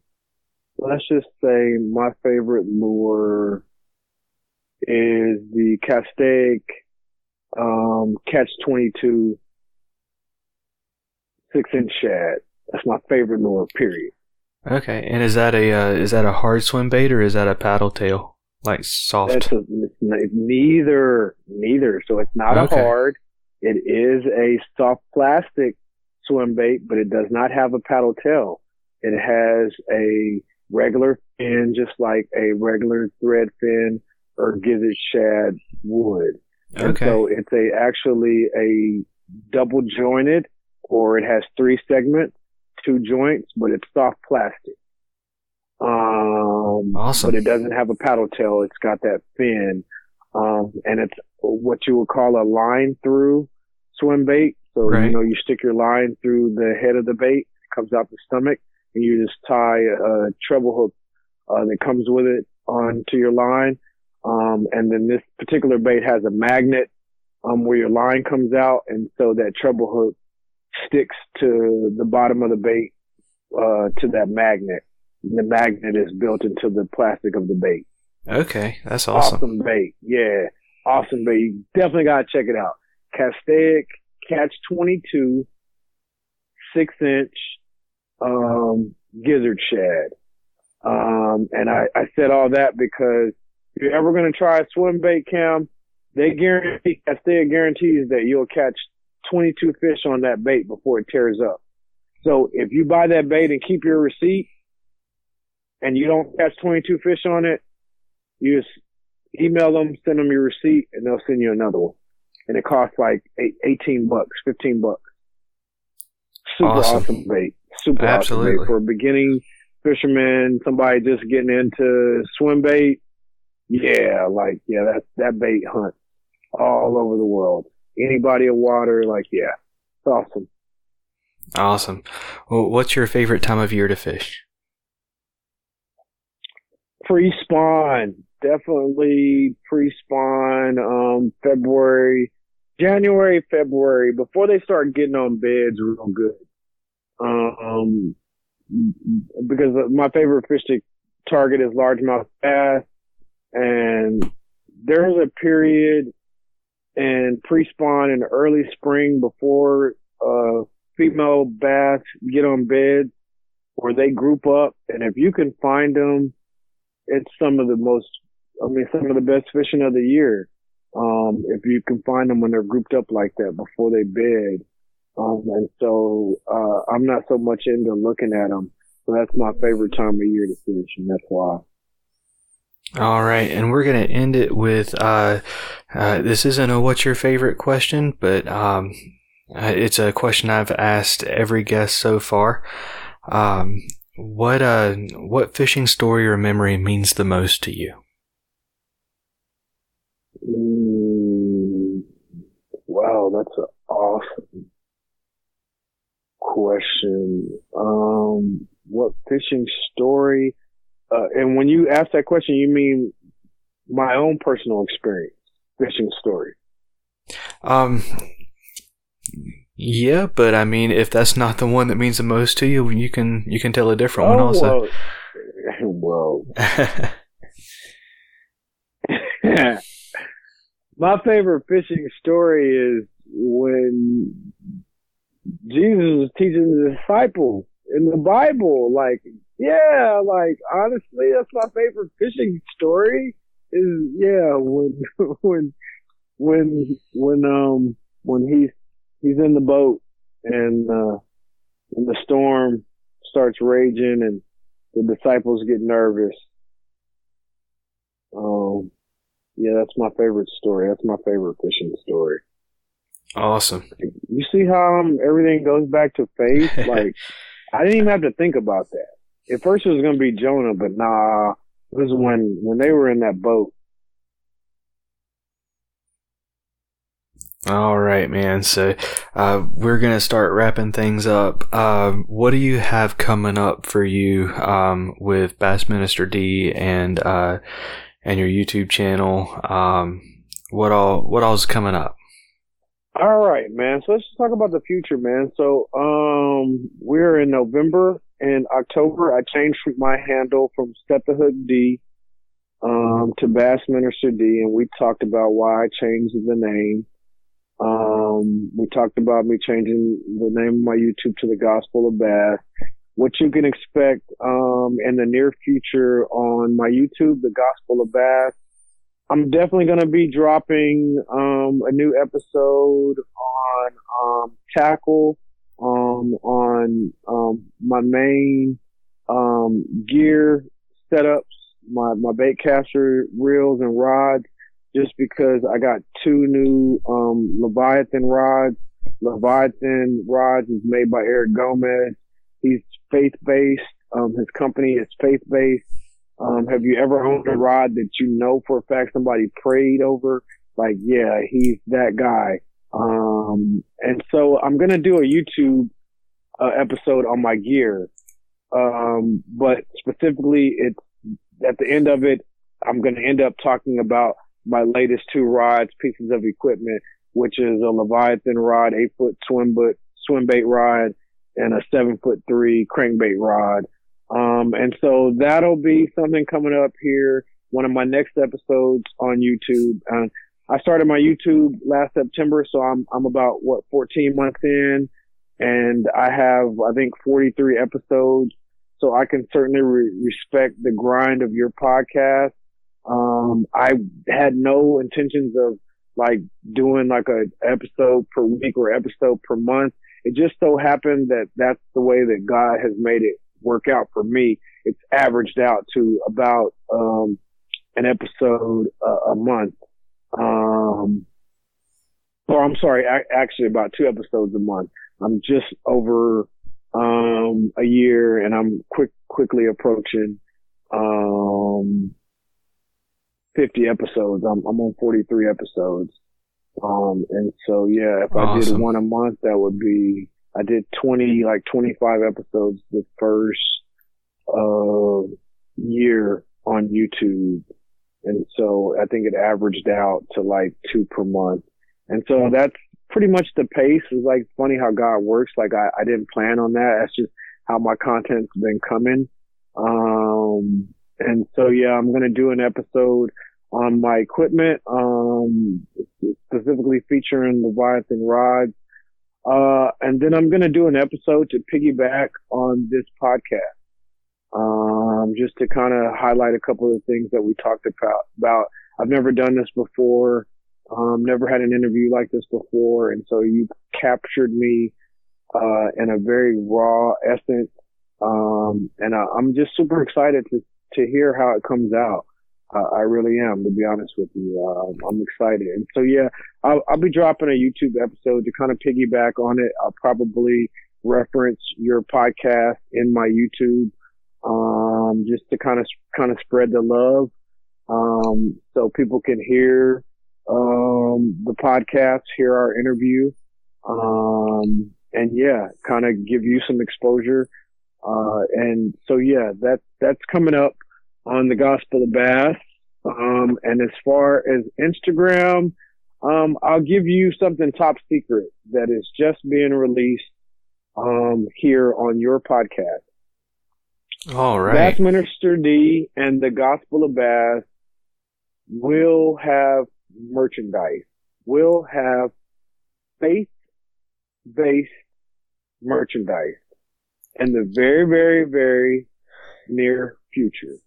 Let's just say my favorite lure is the Castaic um, Catch 22 six inch shad. That's my favorite lure, period. Okay. And is that a uh, is that a hard swim bait or is that a paddle tail like soft? That's a, it's neither, neither. So it's not Okay. a hard. It is a soft plastic swim bait, but it does not have a paddle tail. It has a regular fin, just like a regular thread fin or gizzard shad would. And okay. so it's a actually a double jointed, or it has three segments, two joints, but it's soft plastic. Um, Awesome. but it doesn't have a paddle tail. It's got that fin. Um, and it's what you would call a line through swim bait. So, Right. you know, you stick your line through the head of the bait, it comes out the stomach, and you just tie a treble hook, uh, that comes with it onto your line. Um, and then this particular bait has a magnet, um, where your line comes out. And so that treble hook sticks to the bottom of the bait, uh, to that magnet. The magnet is built into the plastic of the bait. Okay, that's awesome. Awesome bait. Yeah. Awesome bait. You definitely gotta check it out. Castaic Catch 22, six inch, um, gizzard shad. Um, and I, I said all that because if you're ever going to try a swim bait cam, they guarantee, Castaic guarantees that you'll catch 22 fish on that bait before it tears up. So if you buy that bait and keep your receipt and you don't catch 22 fish on it, you just email them, send them your receipt, and they'll send you another one. And it costs like eight, 18 bucks, 15 bucks. Super Awesome. awesome, bait. Super awesome bait for a beginning fisherman, somebody just getting into swim bait. Yeah, like, yeah, that, that bait hunt all over the world. Any body of water, like, yeah, it's awesome. Awesome. Well, what's your favorite time of year to fish? pre-spawn, definitely pre-spawn, um, February, January, February, before they start getting on beds real good. Um, because my favorite fish to target is largemouth bass, and there's a period in pre-spawn in the early spring before, uh, female bass get on bed where they group up, and if you can find them, it's some of the most, I mean, some of the best fishing of the year. Um, if you can find them when they're grouped up like that before they bed. Um, and so, uh, I'm not so much into looking at them. So that's my favorite time of year to fish, and that's why. All right, and we're gonna end it with uh, uh, this isn't a what's your favorite question, but um, uh, it's a question I've asked every guest so far. Um, what uh, what fishing story or memory means the most to you? Mm, wow, that's an awesome question. Um, what fishing story? Uh, and when you ask that question, you mean my own personal experience, fishing story. Um, yeah, but I mean, if that's not the one that means the most to you, you can you can tell a different one also. well, well, my favorite fishing story is when Jesus was teaching the disciples in the Bible. Like, yeah, like honestly, that's my favorite fishing story. Is yeah, when when when when um when he's he's in the boat and uh and the storm starts raging and the disciples get nervous. Um yeah, that's my favorite story. That's my favorite fishing story. Awesome. You see how um, everything goes back to faith? Like, I didn't even have to think about that. At first it was going to be Jonah, but nah, it was when, when they were in that boat. All right, man. So, uh, we're going to start wrapping things up. Uh, what do you have coming up for you, um, with Bassminister D and, uh, and your YouTube channel? Um, what all, what all's coming up? All right, man. So let's just talk about the future, man. So, um, we're in November and October. I changed my handle from Step the Hook D, um, to Bassminister D, and we talked about why I changed the name. Um, we talked about me changing the name of my YouTube to the Gospel of Bass. What you can expect, um, in the near future on my YouTube, the Gospel of Bass I'm definitely going to be dropping um, a new episode on um, tackle, um, on um, my main um, gear setups, my my bait caster reels and rods, just because I got two new um, Leviathan rods. Leviathan rods is made by Eric Gomez. He's faith based. Um, his company is faith based. Um, have you ever owned a rod that you know for a fact somebody prayed over? Like, yeah, he's that guy. Um, and so I'm going to do a YouTube uh, episode on my gear. Um, but specifically, it's at the end of it, I'm going to end up talking about my latest two rods, pieces of equipment, which is a Leviathan rod, eight foot swim, but swim bait rod and a seven foot three crankbait rod. Um, and so that'll be something coming up here. One of my next episodes on YouTube. Uh, I started my YouTube last September, so I'm, I'm about what, 14 months in and I have, I think 43 episodes. So I can certainly re- respect the grind of your podcast. Um, I had no intentions of like doing like a episode per week or episode per month. It just so happened that that's the way that God has made it work out for me. It's averaged out to about um, an episode a, a month. Um, or I'm sorry, actually about two episodes a month. I'm just over um, a year, and I'm quick quickly approaching um, 50 episodes. I'm, I'm on 43 episodes. Um, and so yeah, if awesome. I did one a month, that would be I did 20, like 25 episodes the first, uh, year on YouTube. And so I think it averaged out to like two per month. And so that's pretty much the pace. It's like funny how God works. Like I, I didn't plan on that. That's just how my content's been coming. Um, and so yeah, I'm going to do an episode on my equipment, um, specifically featuring the Leviathan rods uh, and then I'm going to do an episode to piggyback on this podcast. Um, just to kind of highlight a couple of things that we talked about, about. I've never done this before. Um, never had an interview like this before. And so you captured me, uh, in a very raw essence. Um, and I, I'm just super excited to, to hear how it comes out. Uh, I really am, to be honest with you. Uh, I'm excited. And so, yeah, I'll, I'll, be dropping a YouTube episode to kind of piggyback on it. I'll probably reference your podcast in my YouTube, um, just to kind of, kind of spread the love. Um, so people can hear, um, the podcast, hear our interview. Um, and yeah, kind of give you some exposure. Uh, and so, yeah, that, that's coming up on the Gospel of Bass. Um, and as far as Instagram, um, I'll give you something top secret that is just being released um, here on your podcast. All right. Bass Minister D and the Gospel of Bass will have merchandise. Will have faith-based merchandise in the very, very, very near future.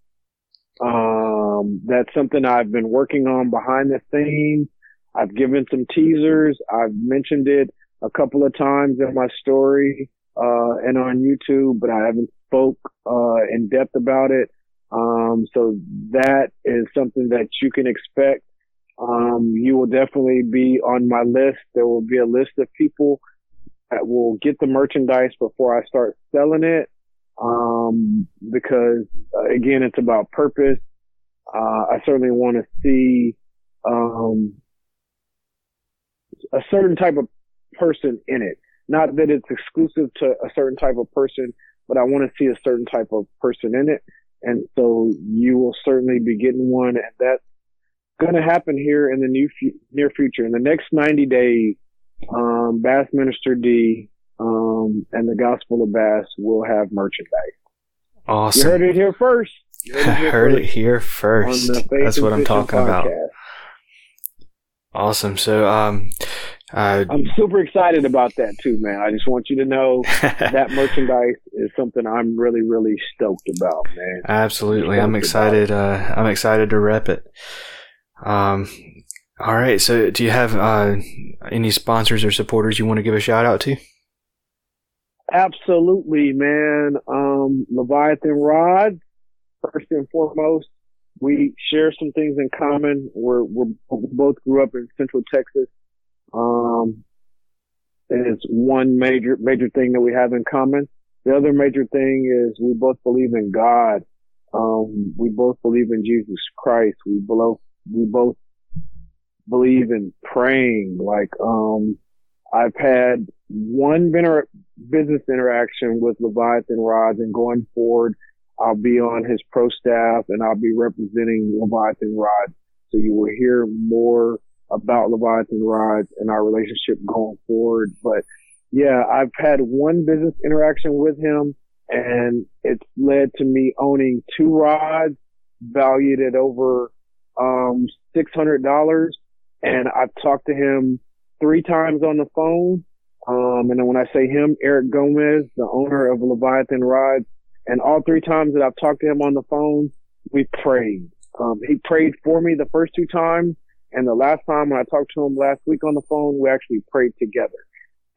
Um, that's something I've been working on behind the scenes. I've given some teasers. I've mentioned it a couple of times in my story, uh, and on YouTube, but I haven't spoke, uh, in depth about it. Um, so that is something that you can expect. Um, you will definitely be on my list. There will be a list of people that will get the merchandise before I start selling it. Um, because uh, again, it's about purpose. Uh, I certainly want to see, um, a certain type of person in it. Not that it's exclusive to a certain type of person, but I want to see a certain type of person in it. And so you will certainly be getting one and that's going to happen here in the new fu- near future. In the next 90 days, um, Bassminister D, um, and the Gospel of Bass will have merchandise. Awesome. You heard it here first. You heard it here on first. the Faith That's what I'm talking about. Awesome. So, um, uh, I'm super excited about that too, man. I just want you to know that merchandise is something I'm really, really stoked about, man. absolutely, I'm excited. Uh, I'm excited to rep it. Um, all right. So, do you have uh, any sponsors or supporters you want to give a shout out to? Absolutely, man. Um, Leviathan Rod, first and foremost, we share some things in common. We're, we're we both grew up in Central Texas. Um, and it's one major major thing that we have in common. The other major thing is we both believe in God. Um, we both believe in Jesus Christ. We both we both believe in praying. Like um, I've had one business interaction with Leviathan Rods, and going forward, I'll be on his pro staff and I'll be representing Leviathan Rods. So you will hear more about Leviathan Rods and our relationship going forward. But yeah, I've had one business interaction with him and it's led to me owning two rods valued at over, um, $600. And I've talked to him three times on the phone. Um, and then when I say him, Eric Gomez, the owner of Leviathan Rods, and all three times that I've talked to him on the phone, we prayed. Um, he prayed for me the first two times. And the last time when I talked to him last week on the phone, we actually prayed together.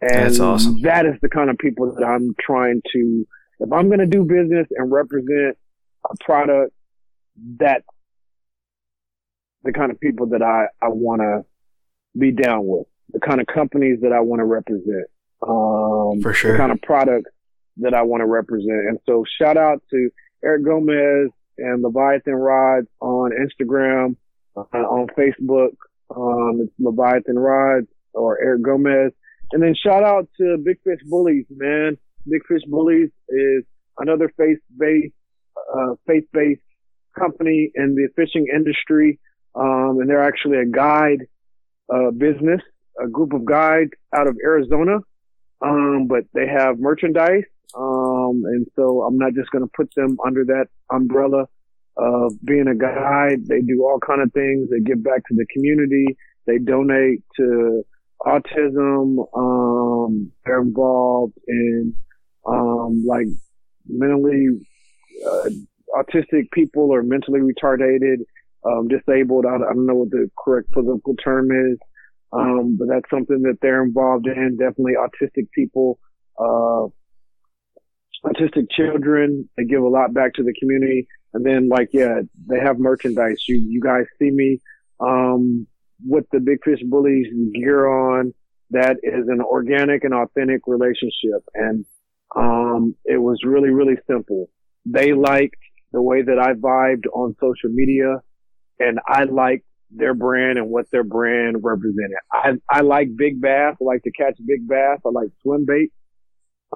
And That's awesome. that is the kind of people that I'm trying to, if I'm going to do business and represent a product, that's the kind of people that I, I want to be down with, the kind of companies that I want to represent, um, For sure. the kind of products that I want to represent. And so shout out to Eric Gomez and Leviathan Rods on Instagram, uh, on Facebook. Um, it's Leviathan Rods or Eric Gomez. And then shout out to Big Fish Bullies, man. Big Fish Bullies is another faith-based, uh, faith-based company in the fishing industry. Um, and they're actually a guide, uh, business, a group of guides out of Arizona. Um, but they have merchandise. Um, and so I'm not just going to put them under that umbrella of being a guide. They do all kind of things. They give back to the community. They donate to autism. Um, they're involved in, um, like mentally, uh, autistic people or mentally retarded, um, disabled. I, I don't know what the correct political term is. Um, but that's something that they're involved in. Definitely autistic people, uh, autistic children. They give a lot back to the community. And then like, yeah, they have merchandise. You, you guys see me, um, with the Big Fish Bullies gear on. That is an organic and authentic relationship. And, um, it was really, really simple. They liked the way that I vibed on social media and I like their brand and what their brand represented. I, I like big bass. I like to catch big bass. I like swim bait.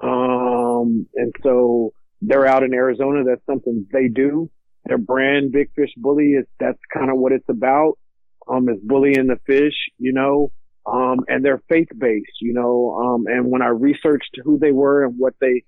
Um, and so they're out in Arizona. That's something they do. Their brand, Big Fish Bully, is that's kind of what it's about. Um, is bullying the fish, you know. Um, and they're faith based, you know. Um, and when I researched who they were and what they,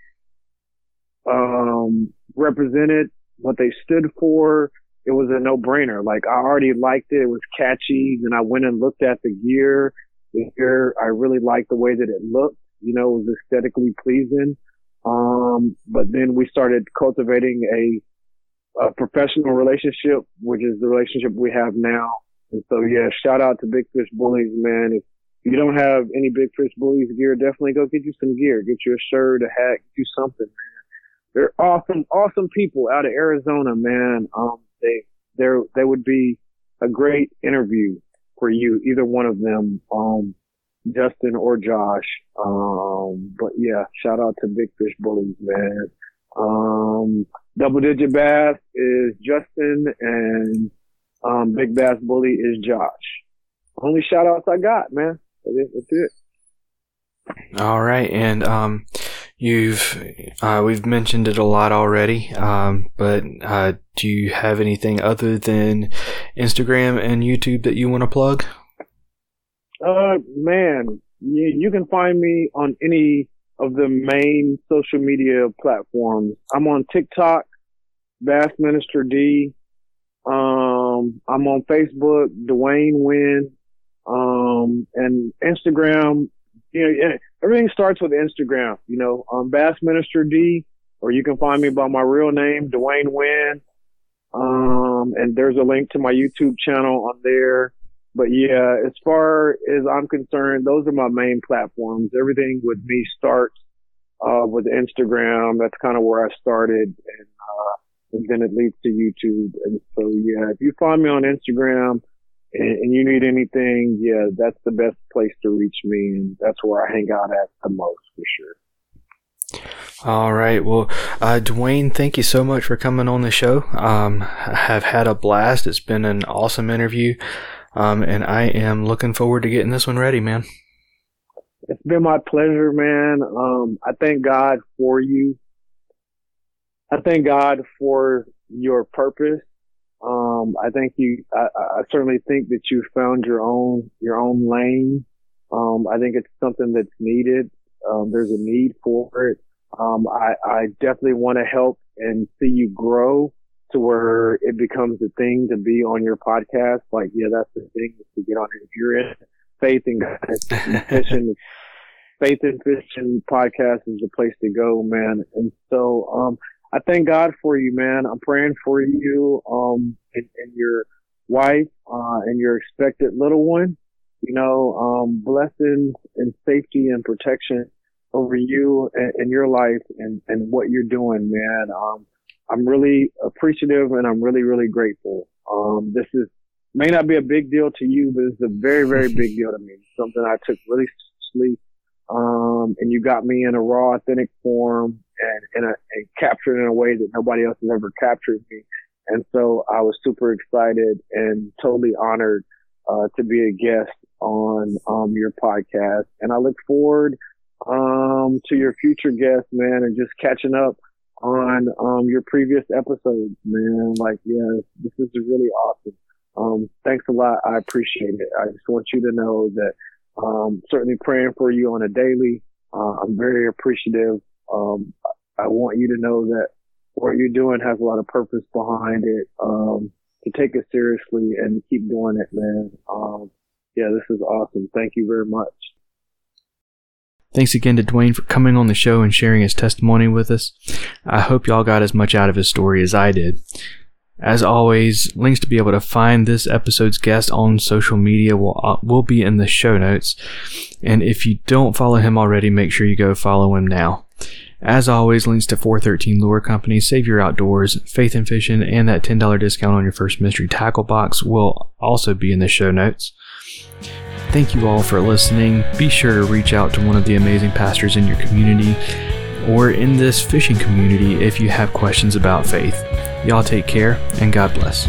um, represented, what they stood for, it was a no brainer. Like I already liked it. It was catchy. Then I went and looked at the gear. The gear, I really liked the way that it looked. You know, it was aesthetically pleasing. Um, but then we started cultivating a, a professional relationship, which is the relationship we have now. And so, yeah, shout out to Big Fish Bullies, man. If you don't have any Big Fish Bullies gear, definitely go get you some gear. Get you a shirt, a hat, you something, man. They're awesome, awesome people out of Arizona, man. Um, they, they're, they would be a great interview for you, either one of them. Um, Justin or Josh. Um, but yeah, shout out to Big Fish Bullies, man. Um, Double Digit Bass is Justin and, um, Big Bass Bully is Josh. Only shout outs I got, man. That's it. All right. And, um, you've, uh, we've mentioned it a lot already. Um, but, uh, do you have anything other than Instagram and YouTube that you want to plug? Uh, man, you, you can find me on any of the main social media platforms. I'm on TikTok, Bass Minister D. Um, I'm on Facebook, Dwayne Wynn. Um, and Instagram, you know, everything starts with Instagram, you know, um, Bass Minister D, or you can find me by my real name, Dwayne Wynn. Um, and there's a link to my YouTube channel on there. But yeah, as far as I'm concerned, those are my main platforms. Everything with me starts, uh, with Instagram. That's kind of where I started and, uh, and then it leads to YouTube. And so yeah, if you find me on Instagram and, and you need anything, yeah, that's the best place to reach me. And that's where I hang out at the most for sure. All right. Well, uh, Dwayne, thank you so much for coming on the show. Um, I have had a blast. It's been an awesome interview. Um, and I am looking forward to getting this one ready, man. It's been my pleasure, man. Um, I thank God for you. I thank God for your purpose. Um, I think you, I, I, certainly think that you found your own, your own lane. Um, I think it's something that's needed. Um, there's a need for it. Um, I, I definitely want to help and see you grow to where it becomes a thing to be on your podcast. Like, yeah, that's the thing to get on it. If you're in faith and fishing, faith and fishing podcast is the place to go, man. And so, um, I thank God for you, man. I'm praying for you, um, and, and your wife, uh, and your expected little one. You know, um, blessings and safety and protection over you and, and your life and, and what you're doing, man. Um, I'm really appreciative and I'm really, really grateful. Um, this is, may not be a big deal to you, but it's a very, very big deal to me. Something I took really seriously. Um, and you got me in a raw, authentic form and, and, a, and captured in a way that nobody else has ever captured me. And so I was super excited and totally honored, uh, to be a guest on, um, your podcast. And I look forward, um, to your future guests, man, and just catching up on um, your previous episodes, man. Like, yeah, this is really awesome. Um, thanks a lot. I appreciate it. I just want you to know that um, certainly praying for you on a daily. Uh, I'm very appreciative. Um, I want you to know that what you're doing has a lot of purpose behind it. Um, to take it seriously and keep doing it, man. Um, yeah, this is awesome. Thank you very much. Thanks again to Dwayne for coming on the show and sharing his testimony with us. I hope y'all got as much out of his story as I did. As always, links to be able to find this episode's guest on social media will, uh, will be in the show notes. And if you don't follow him already, make sure you go follow him now. As always, links to 413 Lure Company, Save Your Outdoors, Faith and Fishing, and that $10 discount on your first mystery tackle box will also be in the show notes. Thank you all for listening. Be sure to reach out to one of the amazing pastors in your community or in this fishing community if you have questions about faith. Y'all take care and God bless.